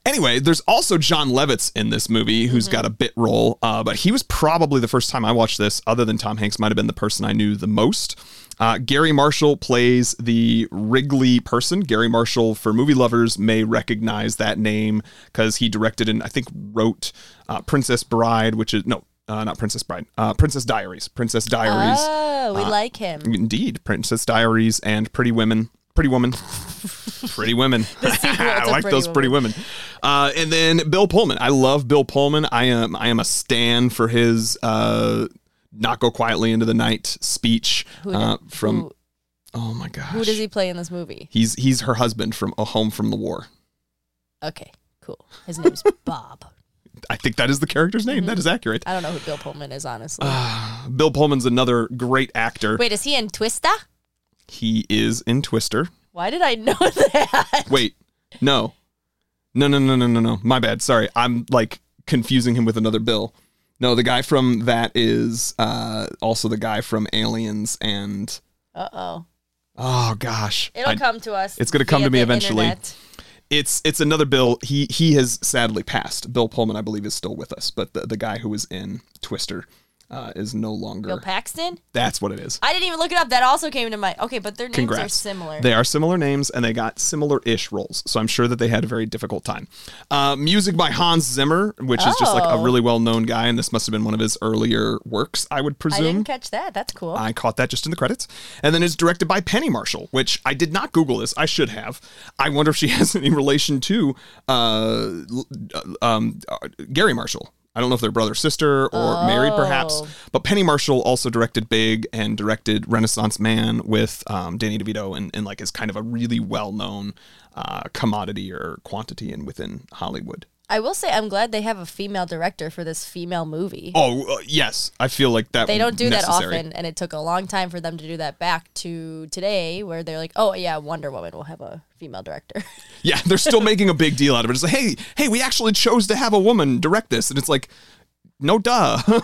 [SPEAKER 1] Anyway, there's also Jon Lovitz in this movie who's got a bit role, uh, but he was probably the first time I watched this, other than Tom Hanks, might have been the person I knew the most. Uh, Garry Marshall plays the Wrigley person. Garry Marshall, for movie lovers, may recognize that name because he directed and I think wrote uh, Princess Bride, which is no, uh, not Princess Bride, uh, Princess Diaries. Princess Diaries.
[SPEAKER 2] Oh, we like him.
[SPEAKER 1] Indeed, Princess Diaries and Pretty Women. Pretty Woman. Pretty Women. I like
[SPEAKER 2] Pretty
[SPEAKER 1] those Pretty Women. Uh, and then Bill Pullman. I love Bill Pullman. I am I am a stan for his uh, "Not Go Quietly into the Night" speech
[SPEAKER 2] Who,
[SPEAKER 1] uh,
[SPEAKER 2] did-
[SPEAKER 1] from.
[SPEAKER 2] who,
[SPEAKER 1] oh my gosh.
[SPEAKER 2] who does he play in this movie?
[SPEAKER 1] He's he's her husband from A Home from the War.
[SPEAKER 2] Okay, cool. His name's Bob.
[SPEAKER 1] I think that is the character's name.
[SPEAKER 2] Mm-hmm.
[SPEAKER 1] That is accurate.
[SPEAKER 2] I don't know who Bill Pullman is, honestly.
[SPEAKER 1] Bill Pullman's another great actor.
[SPEAKER 2] Wait, is he in Twister?
[SPEAKER 1] He is in Twister.
[SPEAKER 2] Why did I know that?
[SPEAKER 1] Wait, no, no, no, no, no, no, no. My bad. Sorry, I'm like confusing him with another Bill. No, the guy from that is uh, also the guy from Aliens and
[SPEAKER 2] Uh oh.
[SPEAKER 1] oh gosh,
[SPEAKER 2] It'll
[SPEAKER 1] I-
[SPEAKER 2] come to us.
[SPEAKER 1] It's gonna come to me eventually.
[SPEAKER 2] internet.
[SPEAKER 1] It's it's another Bill. He he has sadly passed. Bill Pullman, I believe, is still with us, but the, the guy who was in Twister uh, is no longer.
[SPEAKER 2] Bill Paxton.
[SPEAKER 1] That's what it is.
[SPEAKER 2] I didn't even look it up. That also came into my. Okay, but their names are similar.
[SPEAKER 1] They are similar names and they got similar-ish roles. So I'm sure that they had a very difficult time. Uh, music by Hans Zimmer, which is just like a
[SPEAKER 2] Oh.
[SPEAKER 1] really well-known guy, and this must have been one of his earlier works, I would presume.
[SPEAKER 2] I didn't catch that. That's cool.
[SPEAKER 1] I caught that just in the credits. And then it's directed by Penny Marshall, which I did not Google this. I should have. I wonder if she has any relation to uh, um, uh, Garry Marshall. I don't know if they're brother sister or married, perhaps.
[SPEAKER 2] Oh.
[SPEAKER 1] But Penny Marshall also directed Big and directed Renaissance Man with um, Danny DeVito, and, and like is kind of a really well known uh, commodity or quantity in within Hollywood.
[SPEAKER 2] I will say I'm glad they have a female director for this female movie.
[SPEAKER 1] Oh uh, yes, I feel like that.
[SPEAKER 2] they don't do
[SPEAKER 1] necessary.
[SPEAKER 2] that often, and it took a long time for them to do that back to today, where they're like, "Oh yeah, Wonder Woman will have a female director."
[SPEAKER 1] Yeah, they're still making a big deal out of it. It's like, hey, hey, we actually chose to have a woman direct this, and it's like, no, duh.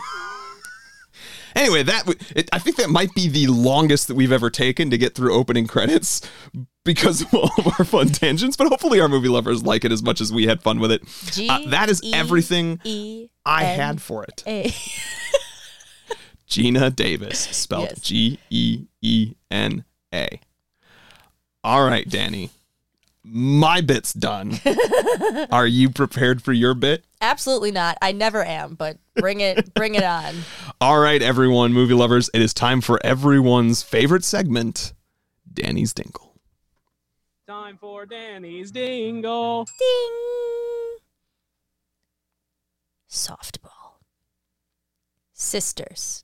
[SPEAKER 1] anyway, that w- it, I think that might be the longest that we've ever taken to get through opening credits because of all of our fun tangents. But hopefully, our movie lovers like it as much as we had fun with it. Uh, that is everything I had for it. Geena Davis, spelled G E E N A. All right, Danny. My bit's done. Are you prepared for your bit?
[SPEAKER 2] Absolutely not. I never am, but bring it, bring it on.
[SPEAKER 1] All right, everyone, movie lovers, it is time for everyone's favorite segment, Danny's Dingle.
[SPEAKER 4] Time for Danny's Dingle.
[SPEAKER 2] Ding. Softball. Sisters.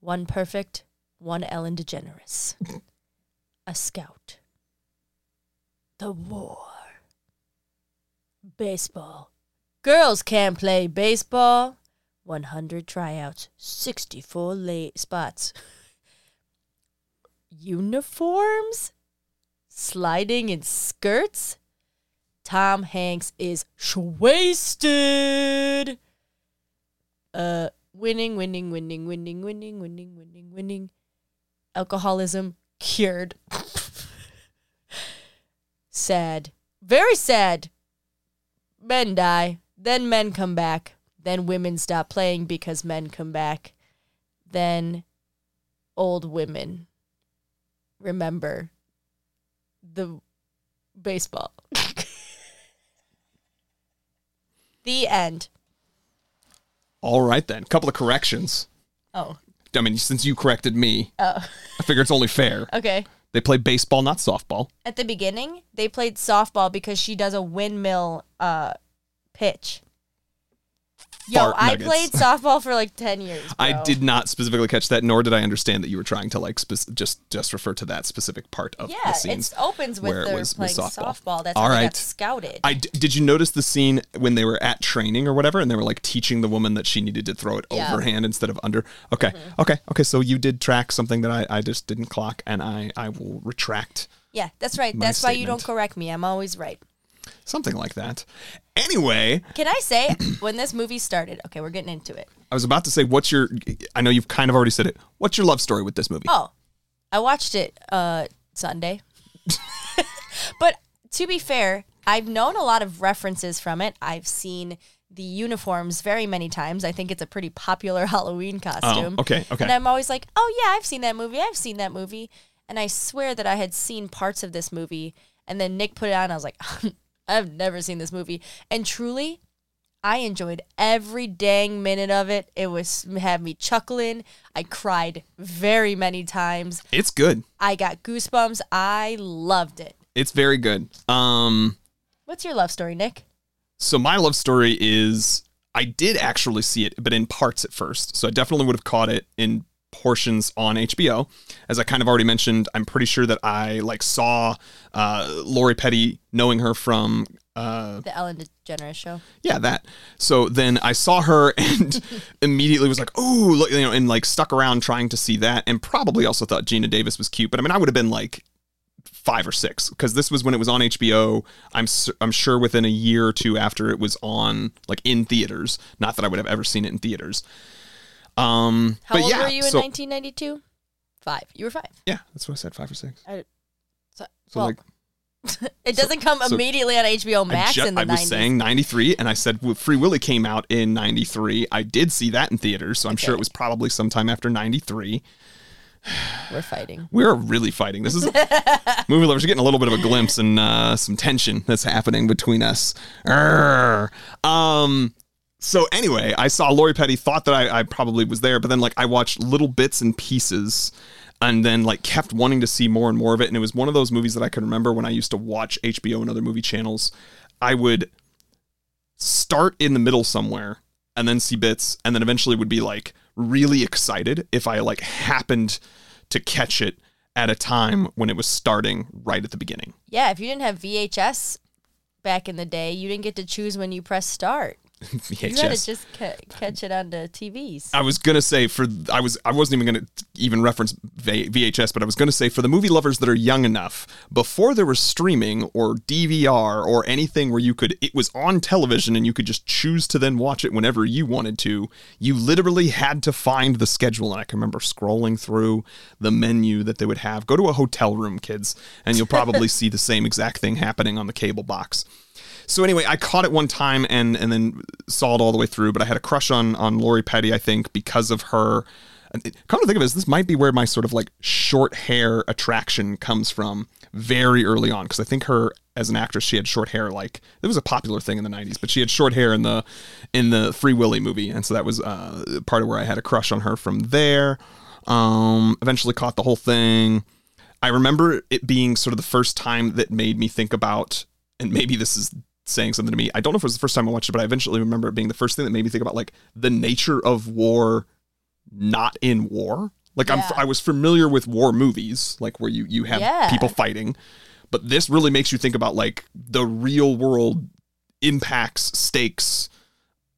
[SPEAKER 2] One perfect, one Ellen DeGeneres. A scout. The war. Baseball. Girls can't play baseball. 100 tryouts, 64 late spots. Uniforms? Sliding in skirts? Tom Hanks is wasted. Uh, winning, winning, winning, winning, winning, winning, winning, winning. Winning. Alcoholism cured. sad. Very sad. Men die. Then men come back. Then women stop playing because men come back. Then old women remember the baseball. the end.
[SPEAKER 1] All right, then. A couple of corrections.
[SPEAKER 2] Oh.
[SPEAKER 1] I mean, since you corrected me,
[SPEAKER 2] Oh.
[SPEAKER 1] I figure it's only fair.
[SPEAKER 2] Okay.
[SPEAKER 1] They play baseball, not softball.
[SPEAKER 2] At the beginning, they played softball because she does a windmill uh pitch. Yo, I
[SPEAKER 1] nuggets.
[SPEAKER 2] played softball for like 10 years.
[SPEAKER 1] I did not specifically catch that, nor did I understand that you were trying to like spec- just just refer to that specific part of
[SPEAKER 2] Yeah,
[SPEAKER 1] the scenes.
[SPEAKER 2] it opens with
[SPEAKER 1] where it was- was
[SPEAKER 2] playing
[SPEAKER 1] softball.
[SPEAKER 2] softball. That's
[SPEAKER 1] All
[SPEAKER 2] they got scouted.
[SPEAKER 1] I d- did you notice the scene when they were at training or whatever, and they were like teaching the woman that she needed to throw it
[SPEAKER 2] Yeah. Mm-hmm.
[SPEAKER 1] overhand instead of under. Okay, okay, okay. So you did track something that I, I just didn't clock, and I I will retract
[SPEAKER 2] yeah, that's right. That's why you don't correct me. I'm always right.
[SPEAKER 1] Something like that. Anyway,
[SPEAKER 2] Can I say when this movie started? Okay, we're getting into it.
[SPEAKER 1] I was about to say, what's your? I know you've kind of already said it. What's your love story with this movie?
[SPEAKER 2] Oh, I watched it uh Sunday. but to be fair, I've known a lot of references from it. I've seen the uniforms very many times. I think it's a pretty popular Halloween costume.
[SPEAKER 1] Oh, okay, okay.
[SPEAKER 2] And I'm always like, "Oh yeah, I've seen that movie. I've seen that movie." And I swear that I had seen parts of this movie and then Nick put it on and I was like, "I've never seen this movie." And truly, I enjoyed every dang minute of it. It was had me chuckling. I cried very many times.
[SPEAKER 1] It's good.
[SPEAKER 2] I got goosebumps. I loved it.
[SPEAKER 1] It's very good. Um.
[SPEAKER 2] What's your love story, Nick?
[SPEAKER 1] So my love story is I did actually see it, but in parts at first. So I definitely would have caught it in portions on HBO. As I kind of already mentioned, I'm pretty sure that I like saw uh, Lori Petty, knowing her from uh,
[SPEAKER 2] The Ellen DeGeneres show.
[SPEAKER 1] yeah that. So then I saw her and immediately was like, oh, look!" you know, and like stuck around trying to see that, and probably also thought Geena Davis was cute. But I mean, I would have been like five or six because this was when it was on HBO. I'm su- I'm sure within a year or two after it was on like in theaters. Not that I would have ever seen it in theaters. Um,
[SPEAKER 2] How
[SPEAKER 1] but
[SPEAKER 2] old
[SPEAKER 1] yeah,
[SPEAKER 2] were you in
[SPEAKER 1] so,
[SPEAKER 2] 1992? Five. You were five.
[SPEAKER 1] yeah, that's what I said, five or six.
[SPEAKER 2] I, so,
[SPEAKER 1] So
[SPEAKER 2] well,
[SPEAKER 1] like
[SPEAKER 2] It doesn't come
[SPEAKER 1] so-
[SPEAKER 2] immediately on HBO Max
[SPEAKER 1] ju-
[SPEAKER 2] in the
[SPEAKER 1] I was
[SPEAKER 2] 90s.
[SPEAKER 1] saying 93, and I said Free Willy came out in 93. I did see that in theaters, so I'm sure it was probably sometime after 93.
[SPEAKER 2] We're fighting.
[SPEAKER 1] We're really fighting. This is movie lovers are getting a little bit of a glimpse and uh, some tension that's happening between us. Um. So anyway, I saw Lori Petty. Thought that I, I probably was there, but then like I watched little bits and pieces, and then like kept wanting to see more and more of it. And it was one of those movies that I can remember when I used to watch HBO and other movie channels. I would start in the middle somewhere and then see bits and then eventually would be like really excited if I like happened to catch it at a time when it was starting right at the beginning.
[SPEAKER 2] Yeah, if you didn't have VHS back in the day, you didn't get to choose when you press start. You had to just ca- catch it onto TVs.
[SPEAKER 1] I was gonna say for I was I wasn't even gonna even reference V- VHS, but I was gonna say for the movie lovers that are young enough, before there was streaming or DVR or anything where you could it was on television and you could just choose to then watch it whenever you wanted to. You literally had to find the schedule, and I can remember scrolling through the menu that they would have. Go to a hotel room, kids, and you'll probably see the same exact thing happening on the cable box. So anyway, I caught it one time and and then saw it all the way through. But I had a crush on on Lori Petty, I think, because of her. Come to think of it, this might be where my sort of like short hair attraction comes from very early on. Because I think her as an actress, she had short hair. Like it was a popular thing in the '90s, but she had short hair in the in the Free Willy movie, and so that was uh, part of where I had a crush on her from there. Um, eventually caught the whole thing. I remember it being sort of the first time that made me think about, and maybe this is saying something to me. I don't know if it was the first time I watched it, but I eventually remember it being the first thing that made me think about like the nature of war, not in war. Like I'm, I was familiar with war movies, like where you you have
[SPEAKER 2] Yeah.
[SPEAKER 1] people fighting, but this really makes you think about like the real world impacts, stakes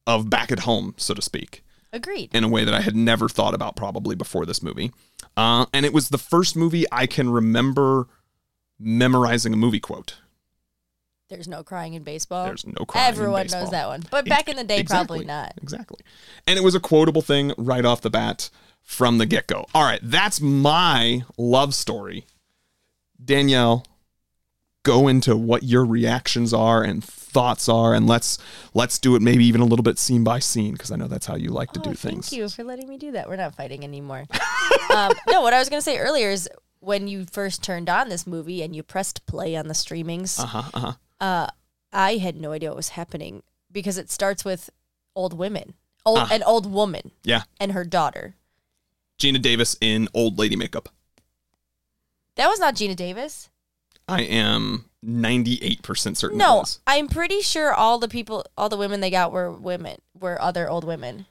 [SPEAKER 1] of back at home, so to speak
[SPEAKER 2] Agreed.
[SPEAKER 1] in a way that I had never thought about probably before this movie. Uh, and it was the first movie I can remember memorizing a movie quote.
[SPEAKER 2] There's no crying in baseball.
[SPEAKER 1] There's no crying in
[SPEAKER 2] Everyone
[SPEAKER 1] baseball.
[SPEAKER 2] knows that one. But back in the day, probably not.
[SPEAKER 1] Exactly. And it was a quotable thing right off the bat from the get go. All right, that's my love story. Danielle, go into what your reactions are and thoughts are, and let's let's do it maybe even a little bit scene by scene because I know that's how you like to
[SPEAKER 2] Oh,
[SPEAKER 1] do things.
[SPEAKER 2] Thank you for letting me do that. We're not fighting anymore. um, no, what I was going to say earlier is when you first turned on this movie and you pressed play on the streamings,
[SPEAKER 1] Uh huh. Uh
[SPEAKER 2] uh, I had no idea what was happening because it starts with old women, old
[SPEAKER 1] Ah.
[SPEAKER 2] an old woman
[SPEAKER 1] Yeah.
[SPEAKER 2] and her daughter.
[SPEAKER 1] Geena Davis in old lady makeup.
[SPEAKER 2] That was not Geena Davis.
[SPEAKER 1] I am 98% certain it
[SPEAKER 2] No,
[SPEAKER 1] was.
[SPEAKER 2] I'm pretty sure all the people, all the women they got were women, were other old women.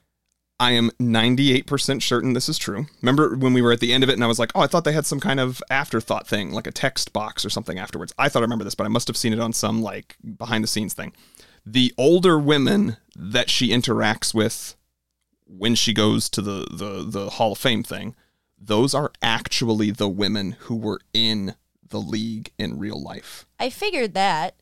[SPEAKER 1] I am 98% certain this is true. Remember when we were at the end of it and I was like, oh, I thought they had some kind of afterthought thing, like a text box or something afterwards. I thought I remember this, but I must have seen it on some like behind the scenes thing. The older women that she interacts with when she goes to the, the, the Hall of Fame thing, those are actually the women who were in the league in real life.
[SPEAKER 2] I figured that.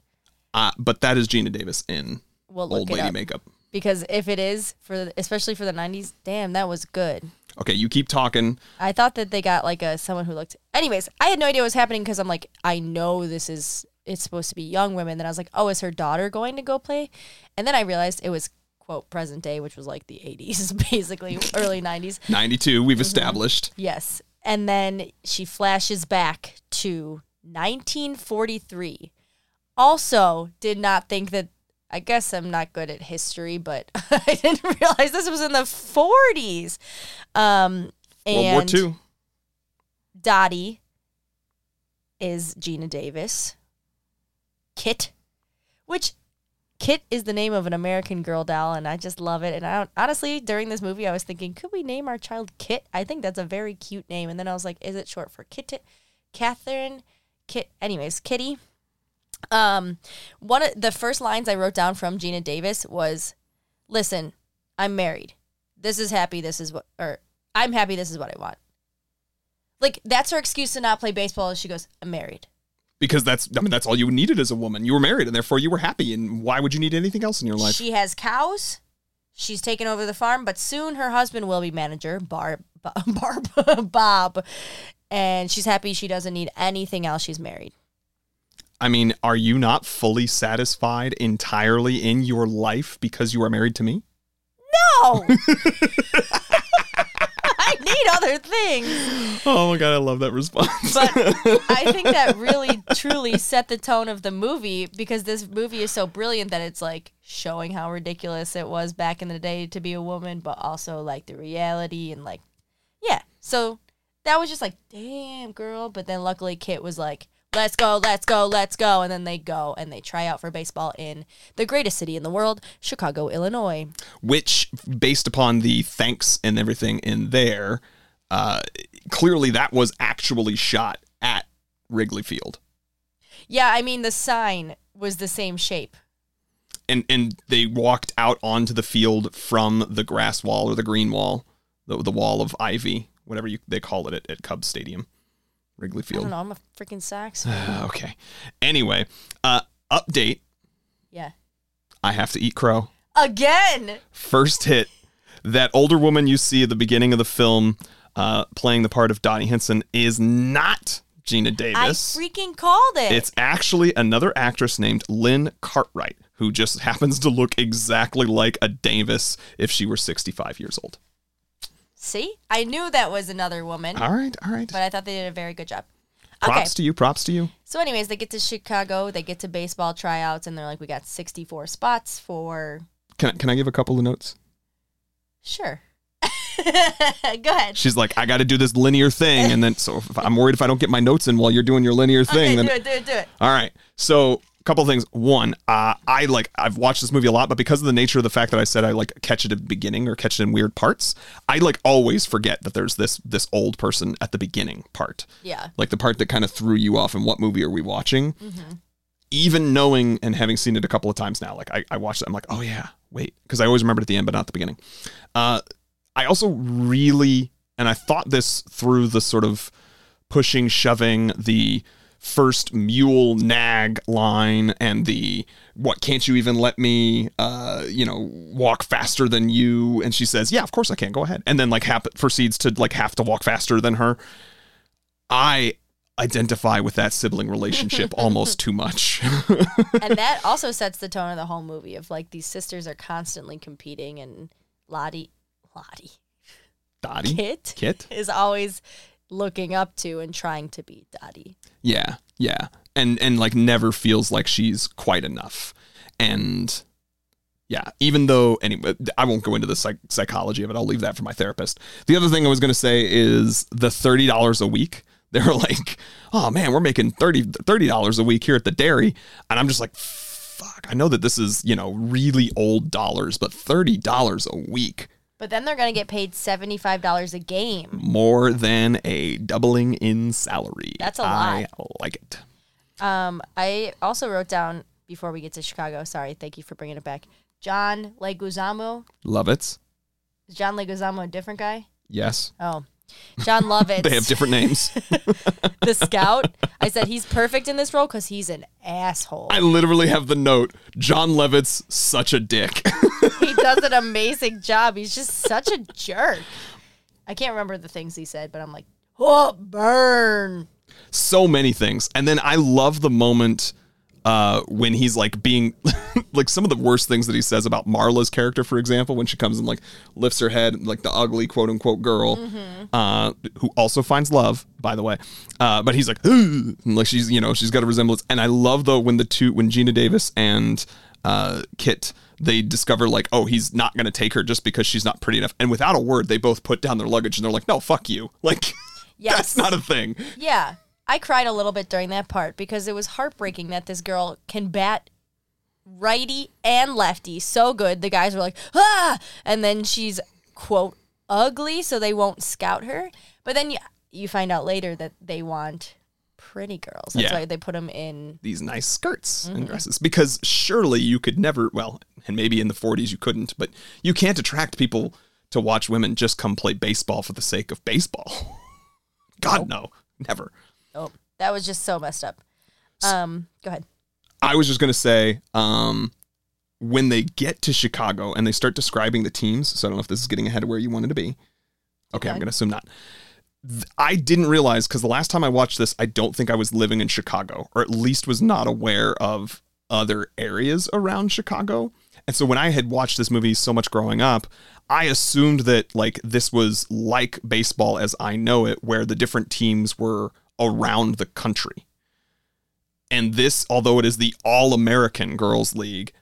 [SPEAKER 1] Uh, but that is Geena Davis in
[SPEAKER 2] We'll
[SPEAKER 1] old lady
[SPEAKER 2] up
[SPEAKER 1] makeup.
[SPEAKER 2] Because if it is for, especially for the '90s, damn, that was good.
[SPEAKER 1] Okay, you keep talking.
[SPEAKER 2] I thought that they got like a someone who looked. Anyways, I had no idea what was happening because I'm like, I know this is it's supposed to be young women. Then I was like, oh, is her daughter going to go play? And then I realized it was quote present day, which was like the 80s, basically early 90s.
[SPEAKER 1] 92, we've mm-hmm. established.
[SPEAKER 2] Yes, and then she flashes back to 1943. Also, did not think that. I guess I'm not good at history, but I didn't realize this was in the 40s. Um,
[SPEAKER 1] World War
[SPEAKER 2] and
[SPEAKER 1] II.
[SPEAKER 2] Dottie is Geena Davis. Kit, which Kit is the name of an American Girl doll, and I just love it. And I don't, honestly, during this movie, I was thinking, could we name our child Kit? I think that's a very cute name. And then I was like, is it short for Kit? Catherine? Kit? Anyways, Kitty. Um, one of the first lines I wrote down from Geena Davis was, "Listen, I'm married. This is happy. This is what, or I'm happy. This is what I want." Like that's her excuse to not play baseball. Is she goes, "I'm married."
[SPEAKER 1] because that's I mean that's all you needed as a woman. You were married and therefore you were happy and why would you need anything else in your life?
[SPEAKER 2] She has cows. She's taken over the farm, but soon her husband will be manager, Barb, Barb, Bob, and she's happy she doesn't need anything else. She's married.
[SPEAKER 1] I mean, are you not fully satisfied entirely in your life because you are married to me?
[SPEAKER 2] No. I need other things.
[SPEAKER 1] Oh my god, I love that response.
[SPEAKER 2] But I think that really truly set the tone of the movie because this movie is so brilliant that it's like showing how ridiculous it was back in the day to be a woman, but also like the reality and like, yeah. So that was just like, damn, girl. But then luckily Kit was like, let's go, let's go, let's go. And then they go and they try out for baseball in the greatest city in the world, Chicago, Illinois.
[SPEAKER 1] Which, based upon the thanks and everything in there, uh, clearly that was actually shot at Wrigley Field.
[SPEAKER 2] Yeah, I mean, the sign was the same shape.
[SPEAKER 1] and and they walked out onto the field from the grass wall or the green wall, the, the wall of ivy, whatever you they call it at, at Cubs Stadium, Wrigley
[SPEAKER 2] I
[SPEAKER 1] Field.
[SPEAKER 2] don't know. I'm a freaking Sox.
[SPEAKER 1] okay. Anyway, uh, update.
[SPEAKER 2] yeah.
[SPEAKER 1] I have to eat crow.
[SPEAKER 2] Again.
[SPEAKER 1] First hit. That older woman you see at the beginning of the film, uh, playing the part of Dottie Hinson, is not
[SPEAKER 2] Geena
[SPEAKER 1] Davis.
[SPEAKER 2] I freaking called it.
[SPEAKER 1] It's actually another actress named Lynn Cartwright, who just happens to look exactly like a Davis if she were 65 years old.
[SPEAKER 2] See, I knew that was another woman,
[SPEAKER 1] All right, all right.
[SPEAKER 2] but I thought they did a very good job. Okay.
[SPEAKER 1] Props to you, props to you.
[SPEAKER 2] So, anyways, they get to Chicago. They get to baseball tryouts, and they're like, "We got 64 spots for
[SPEAKER 1] Can, I- can I give a couple of notes?
[SPEAKER 2] sure." Go ahead.
[SPEAKER 1] She's like, I got to do this linear thing. And then, so if I'm worried if I don't get my notes in while you're doing your linear thing.
[SPEAKER 2] Okay,
[SPEAKER 1] then
[SPEAKER 2] do it, do it, do it.
[SPEAKER 1] All right. So, couple of things. One, uh, I like I've watched this movie a lot, but because of the nature of the fact that I said I like catch it at the beginning or catch it in weird parts, I like always forget that there's this this old person at the beginning part.
[SPEAKER 2] Yeah.
[SPEAKER 1] Like the part that kind of threw you off and what movie are we watching? Even knowing and having seen it a couple of times now, like I, I watched it, I'm like, oh yeah, wait, because I always remembered at the end, but not the beginning. Uh, I also really, and I thought this through the sort of pushing, shoving, the first mule nag line and the what can't you even let me uh you know walk faster than you? And she says yeah of course i can go ahead. And then like hap- proceeds to like have to walk faster than her. I identify with that sibling relationship almost too much.
[SPEAKER 2] And that also sets the tone of the whole movie of like these sisters are constantly competing, and Lottie, Lottie,
[SPEAKER 1] dottie?
[SPEAKER 2] Kit
[SPEAKER 1] kit?
[SPEAKER 2] is always looking up to and trying to beat Dottie.
[SPEAKER 1] Yeah, yeah, and and like never feels like she's quite enough, and yeah, even though anyway, I won't go into the psych- psychology of it. I'll leave that for my therapist. The other thing I was going to say is the thirty dollars a week. They're like, oh man, we're making 30 dollars a week here at the dairy, and I'm just like, fuck. I know that this is you know really old dollars, but thirty dollars a week.
[SPEAKER 2] But then they're gonna get paid seventy five dollars a game.
[SPEAKER 1] More than a doubling in salary.
[SPEAKER 2] That's a lot.
[SPEAKER 1] I like it.
[SPEAKER 2] Um, I also wrote down before we get to Chicago. Sorry, thank you for bringing it back. John Leguizamo.
[SPEAKER 1] Love it.
[SPEAKER 2] Is John Leguizamo a different guy?
[SPEAKER 1] Yes.
[SPEAKER 2] Oh, Jon Lovitz.
[SPEAKER 1] They have different names.
[SPEAKER 2] the scout. I said he's perfect in this role because he's an asshole.
[SPEAKER 1] I literally have the note Jon Lovitz such a dick.
[SPEAKER 2] he does an amazing job. He's just such a jerk. I can't remember the things he said, but I'm like, oh, burn.
[SPEAKER 1] so many things. And then I love the moment uh, when he's like being like some of the worst things that he says about Marla's character, for example, when she comes and like lifts her head, like the ugly quote unquote girl, uh, who also finds love, by the way. Uh, but he's like, "Ugh," and like she's, you know, she's got a resemblance. And I love though when the two, when Geena Davis and uh, Kit, they discover like, oh, he's not going to take her just because she's not pretty enough. And without a word, they both put down their luggage and they're like, no, fuck you. Like,
[SPEAKER 2] Yes.
[SPEAKER 1] that's not a thing.
[SPEAKER 2] Yeah. I cried a little bit during that part because it was heartbreaking that this girl can bat righty and lefty so good. The guys were like, ah, and then she's quote ugly, so they won't scout her. But then you you find out later that they want pretty girls. That's
[SPEAKER 1] Yeah.
[SPEAKER 2] why they put them in.
[SPEAKER 1] these nice skirts
[SPEAKER 2] Mm-hmm.
[SPEAKER 1] and dresses because surely you could never well and maybe in the 40s you couldn't but you can't attract people to watch women just come play baseball for the sake of baseball god no never
[SPEAKER 2] Oh, that was just so messed up. Um, go ahead.
[SPEAKER 1] i was just going to say um when they get to chicago and they start describing the teams so i don't know if this is getting ahead of where you wanted to be okay i'm going to assume not I didn't realize because the last time I watched this, I don't think I was living in Chicago, or at least was not aware of other areas around Chicago. And so when I had watched this movie so much growing up, I assumed that like this was like baseball as I know it, where the different teams were around the country. And this, although it is the All American Girls League,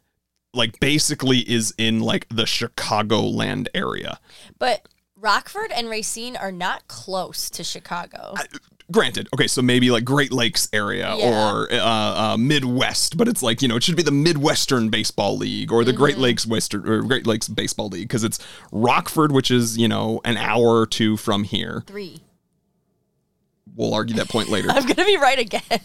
[SPEAKER 1] like basically is in like the Chicagoland area.
[SPEAKER 2] But Rockford and Racine are not close to Chicago.
[SPEAKER 1] granted okay so maybe like great lakes area
[SPEAKER 2] Yeah.
[SPEAKER 1] or uh, uh, midwest but it's like you know it should be the midwestern baseball league or the great
[SPEAKER 2] Mm-hmm.
[SPEAKER 1] lakes western or great lakes baseball league because it's rockford which is you know an hour or two from here
[SPEAKER 2] Three.
[SPEAKER 1] We'll argue that point later.
[SPEAKER 2] I'm gonna be right again.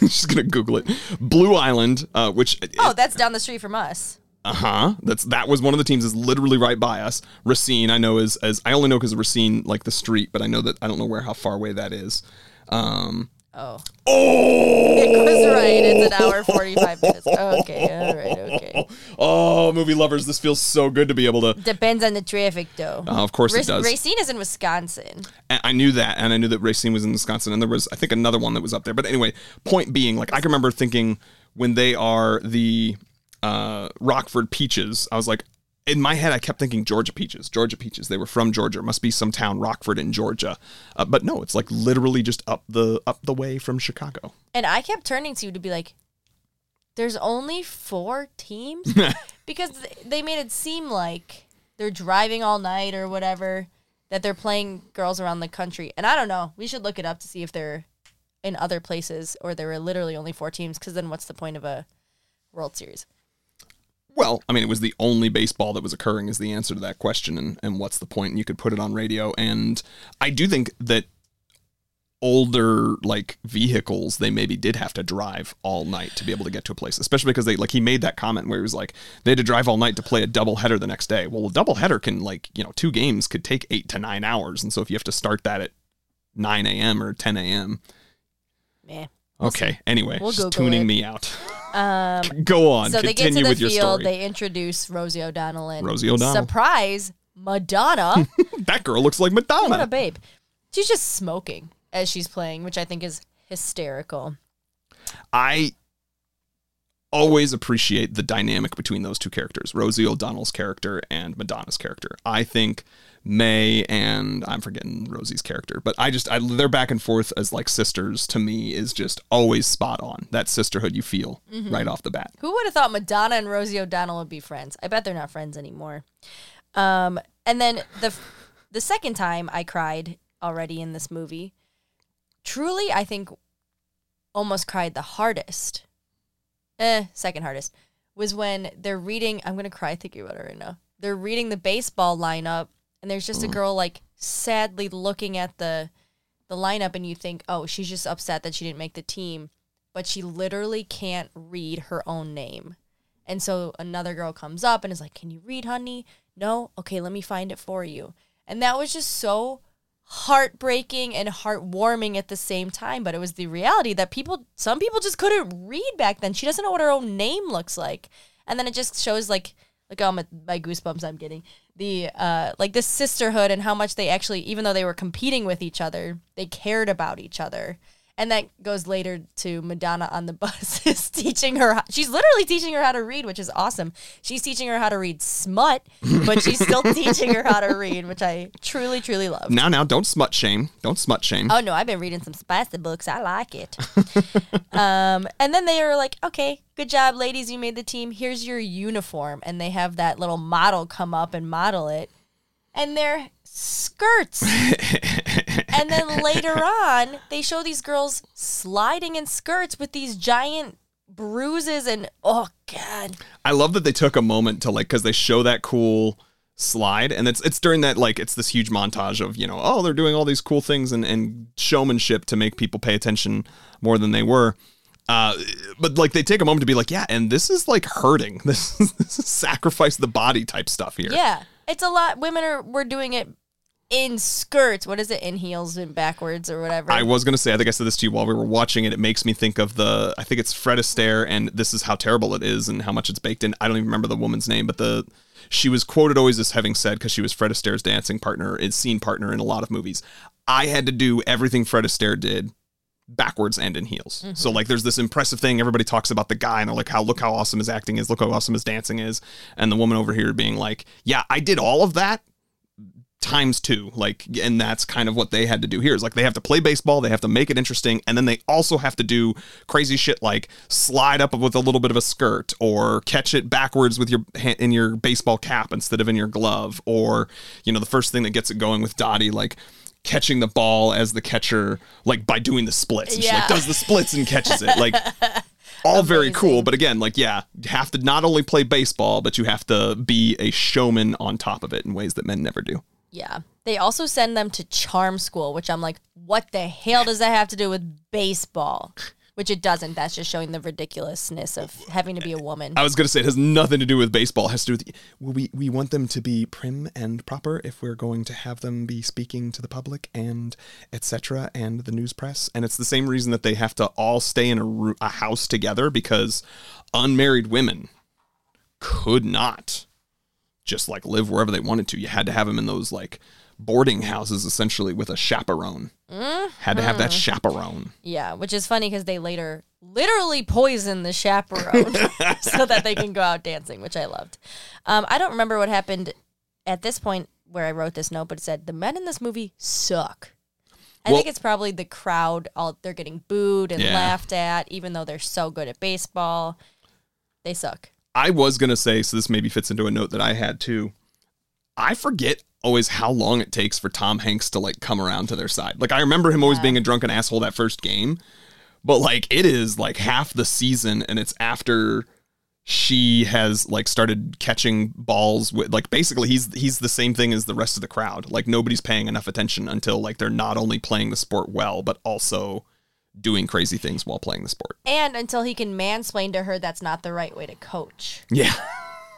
[SPEAKER 1] she's gonna google it. Blue island uh, which
[SPEAKER 2] oh, that's down the street from us.
[SPEAKER 1] uh-huh. That's that was one of the teams is literally right by us. Racine i know is as i only know because racine like the street but i know that i don't know where how far away that is. Um
[SPEAKER 2] Oh,
[SPEAKER 1] oh
[SPEAKER 2] it was right. It's an hour forty-five minutes. Okay, all right, okay.
[SPEAKER 1] Oh, movie lovers, this feels so good to be able to.
[SPEAKER 2] Depends on the traffic, though.
[SPEAKER 1] Uh, of course
[SPEAKER 2] Rac-
[SPEAKER 1] it does.
[SPEAKER 2] Racine is in Wisconsin.
[SPEAKER 1] And I knew that, and I knew that Racine was in Wisconsin, and there was, I think, another one that was up there. But anyway, point being, like, I can remember thinking when they are the uh, Rockford Peaches, I was like, in my head, I kept thinking Georgia Peaches, Georgia Peaches. They were from Georgia. It must be some town, Rockford in Georgia. Uh, but no, it's like literally just up the up the way from Chicago.
[SPEAKER 2] And I kept turning to you to be like, there's only four teams? because they made it seem like they're driving all night or whatever, that they're playing girls around the country. And I don't know. We should look it up to see if they're in other places or there were literally only four teams because then what's the point of a World Series?
[SPEAKER 1] Well, I mean, it was the only baseball that was occurring is the answer to that question, and and what's the point? And you could put it on radio, and I do think that older like vehicles they maybe did have to drive all night to be able to get to a place especially because they like he made that comment where he was like they had to drive all night to play a double header the next day well a double header can like you know two games could take eight to nine hours and so if you have to start that at 9 a.m or 10 a.m
[SPEAKER 2] Meh.
[SPEAKER 1] okay anyway
[SPEAKER 2] We'll
[SPEAKER 1] just tuning
[SPEAKER 2] it.
[SPEAKER 1] me out
[SPEAKER 2] Um,
[SPEAKER 1] go on
[SPEAKER 2] so they get to the
[SPEAKER 1] with your
[SPEAKER 2] field.
[SPEAKER 1] story
[SPEAKER 2] They introduce Rosie O'Donnell and
[SPEAKER 1] Rosie O'Donnell.
[SPEAKER 2] surprise Madonna.
[SPEAKER 1] that girl looks like madonna
[SPEAKER 2] what a babe! She's just smoking as she's playing, which I think is hysterical.
[SPEAKER 1] I always appreciate the dynamic between those two characters, Rosie O'Donnell's character and Madonna's character. I think May and I'm forgetting Rosie's character, but I just I, their back and forth as like sisters to me is just always spot on. That sisterhood you feel right off the bat.
[SPEAKER 2] Who would have thought Madonna and Rosie O'Donnell would be friends? I bet they're not friends anymore. Um, and then the the second time I cried already in this movie, truly, I think almost cried the hardest. Eh, second hardest was when they're reading. I'm gonna cry thinking about it right now. They're reading the baseball lineup, and there's just a mm-hmm. girl like sadly looking at the the lineup, and you think, oh, she's just upset that she didn't make the team but she literally can't read her own name. And so another girl comes up and is like, Can you read, honey? No? Okay, let me find it for you. And that was just so heartbreaking and heartwarming at the same time. But it was the reality that people, some people just couldn't read back then. She doesn't know what her own name looks like. And then it just shows like, look how my, my goosebumps I'm getting. The uh like this sisterhood and how much they actually, even though they were competing with each other, they cared about each other. And that goes later to Madonna on the bus is teaching her. She's literally teaching her how to read, which is awesome. She's teaching her how to read smut, but she's still teaching her how to read, which I truly, truly love.
[SPEAKER 1] Now, now, don't smut shame. Don't smut shame.
[SPEAKER 2] Oh no, I've been reading some spicy books. I like it. um, and then they are like, "Okay, good job, ladies. You made the team. Here's your uniform." And they have that little model come up and model it, and they're skirts. and then later on, they show these girls sliding in skirts with these giant bruises and oh god,
[SPEAKER 1] I love that they took a moment to like because they show that cool slide and it's it's during that like it's this huge montage of you know oh they're doing all these cool things and, and showmanship to make people pay attention more than they were. Uh but like they take a moment to be like yeah and this is like hurting. This is, this is sacrifice the body type stuff here.
[SPEAKER 2] Yeah, it's a lot. Women are we're doing it in skirts. What is it? In heels and backwards or whatever.
[SPEAKER 1] I was gonna say, I think I said this to you while we were watching it. It makes me think of the, I think it's Fred Astaire, and this is how terrible it is and how much it's baked in. I don't even remember the woman's name, but the she was quoted always as having said because she was Fred Astaire's dancing partner, and scene partner in a lot of movies. I had to do everything Fred Astaire did backwards and in heels. So mm-hmm. like there's this impressive thing everybody talks about the guy and they're like how look how awesome his acting is, look how awesome his dancing is, and the woman over here being like, "Yeah, I did all of that times two like and that's kind of what they had to do here is like they have to play baseball they have to make it interesting and then they also have to do crazy shit like slide up with a little bit of a skirt or catch it backwards with your in your baseball cap instead of in your glove or you know the first thing that gets it going with Dottie like catching the ball as the catcher like by doing the splits and she like does the splits and catches it like all very cool but again like yeah you have to not only play baseball but you have to be a showman on top of it in ways that men never do
[SPEAKER 2] Yeah. They also send them to charm school, which I'm like, what the hell does that have to do with baseball? Which it doesn't. That's just showing the ridiculousness of having to be a woman.
[SPEAKER 1] I was gonna say it has nothing to do with baseball. It has to do with we we want them to be prim and proper if we're going to have them be speaking to the public and etc. and the news press. And it's the same reason that they have to all stay in a, a house together because unmarried women could not just like live wherever they wanted to. You had to have them in those like boarding houses essentially with a chaperone. Had to have that chaperone.
[SPEAKER 2] Yeah, which is funny because they later literally poison the chaperone so that they can go out dancing, which I loved. Um, I don't remember what happened at this point where I wrote this note, but it said the men in this movie suck. I
[SPEAKER 1] Well-
[SPEAKER 2] think it's probably the crowd. All they're getting booed and
[SPEAKER 1] Yeah.
[SPEAKER 2] laughed at, even though they're so good at baseball. They suck.
[SPEAKER 1] I was gonna say, so this maybe fits into a note that I had too. I forget always how long it takes for Tom Hanks to like come around to their side. Like I remember him always
[SPEAKER 2] Yeah.
[SPEAKER 1] being a drunken asshole that first game, but like it is like half the season, and it's after she has like started catching balls with like basically he's he's the same thing as the rest of the crowd. Like nobody's paying enough attention until like they're not only playing the sport well, but also doing crazy things while playing the sport.
[SPEAKER 2] And until he can mansplain to her that's not the right way to coach.
[SPEAKER 1] Yeah.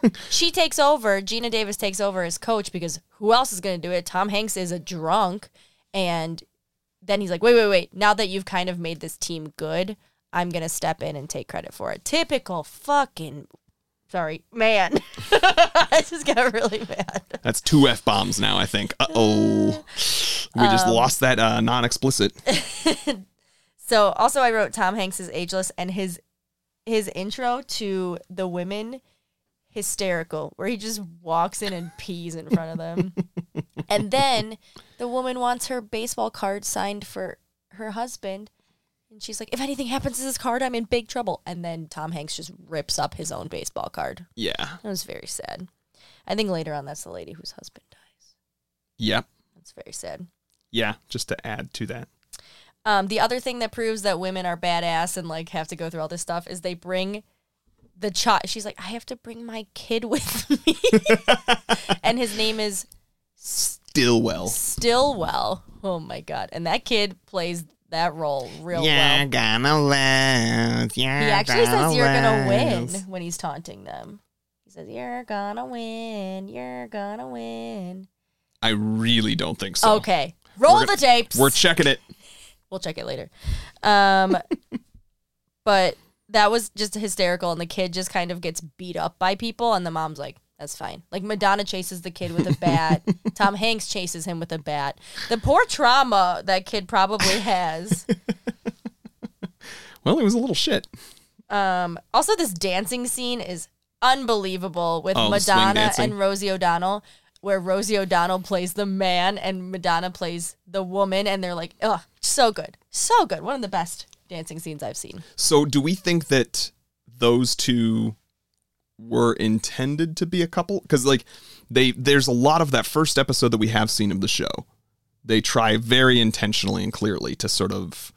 [SPEAKER 2] she takes over. Geena Davis takes over as coach because who else is going to do it? Tom Hanks is a drunk, and then he's like, "Wait, wait, wait! Now that you've kind of made this team good, I'm going to step in and take credit for it." Typical fucking. Sorry, man. I just got really mad.
[SPEAKER 1] That's two F bombs now, I think. Uh oh. We just
[SPEAKER 2] Um,
[SPEAKER 1] lost that uh, non explicit.
[SPEAKER 2] So also I wrote Tom Hanks is ageless and his his intro to the women hysterical where he just walks in and pees in front of them. and then the woman wants her baseball card signed for her husband and she's like if anything happens to this card I'm in big trouble and then Tom Hanks just rips up his own baseball card.
[SPEAKER 1] Yeah.
[SPEAKER 2] That was very sad. I think later on that's the lady whose husband dies.
[SPEAKER 1] Yep.
[SPEAKER 2] That's very sad.
[SPEAKER 1] Yeah. Just to add to that.
[SPEAKER 2] Um, the other thing that proves that women are badass and like have to go through all this stuff is they bring the child. She's like, I have to bring my kid with me, and his name is
[SPEAKER 1] Stillwell.
[SPEAKER 2] Stillwell. Oh my god! And that kid plays that role real well.
[SPEAKER 1] Yeah gonna lose.
[SPEAKER 2] Yeah He actually says you're gonna win when he's taunting them. He says you're gonna win. You're gonna win.
[SPEAKER 1] I really don't think so.
[SPEAKER 2] okay, roll
[SPEAKER 1] We're
[SPEAKER 2] the
[SPEAKER 1] gonna-
[SPEAKER 2] tapes.
[SPEAKER 1] We're checking it.
[SPEAKER 2] We'll check it later. Um, but that was just hysterical, and the kid just kind of gets beat up by people, and the mom's like, "That's fine." Like Madonna chases the kid with a bat. Tom Hanks chases him with a bat. The poor trauma that kid probably has.
[SPEAKER 1] Well, it was a little shit.
[SPEAKER 2] Um, also, this dancing scene is unbelievable with
[SPEAKER 1] Oh,
[SPEAKER 2] Madonna and Rosie O'Donnell, where Rosie O'Donnell plays the man and Madonna plays the woman, and they're like, "Ugh, so good, so good." One of the best dancing scenes I've seen.
[SPEAKER 1] So, do we think that those two were intended to be a couple? Because, like, they there's a lot of that first episode that we have seen of the show. They try very intentionally and clearly to sort of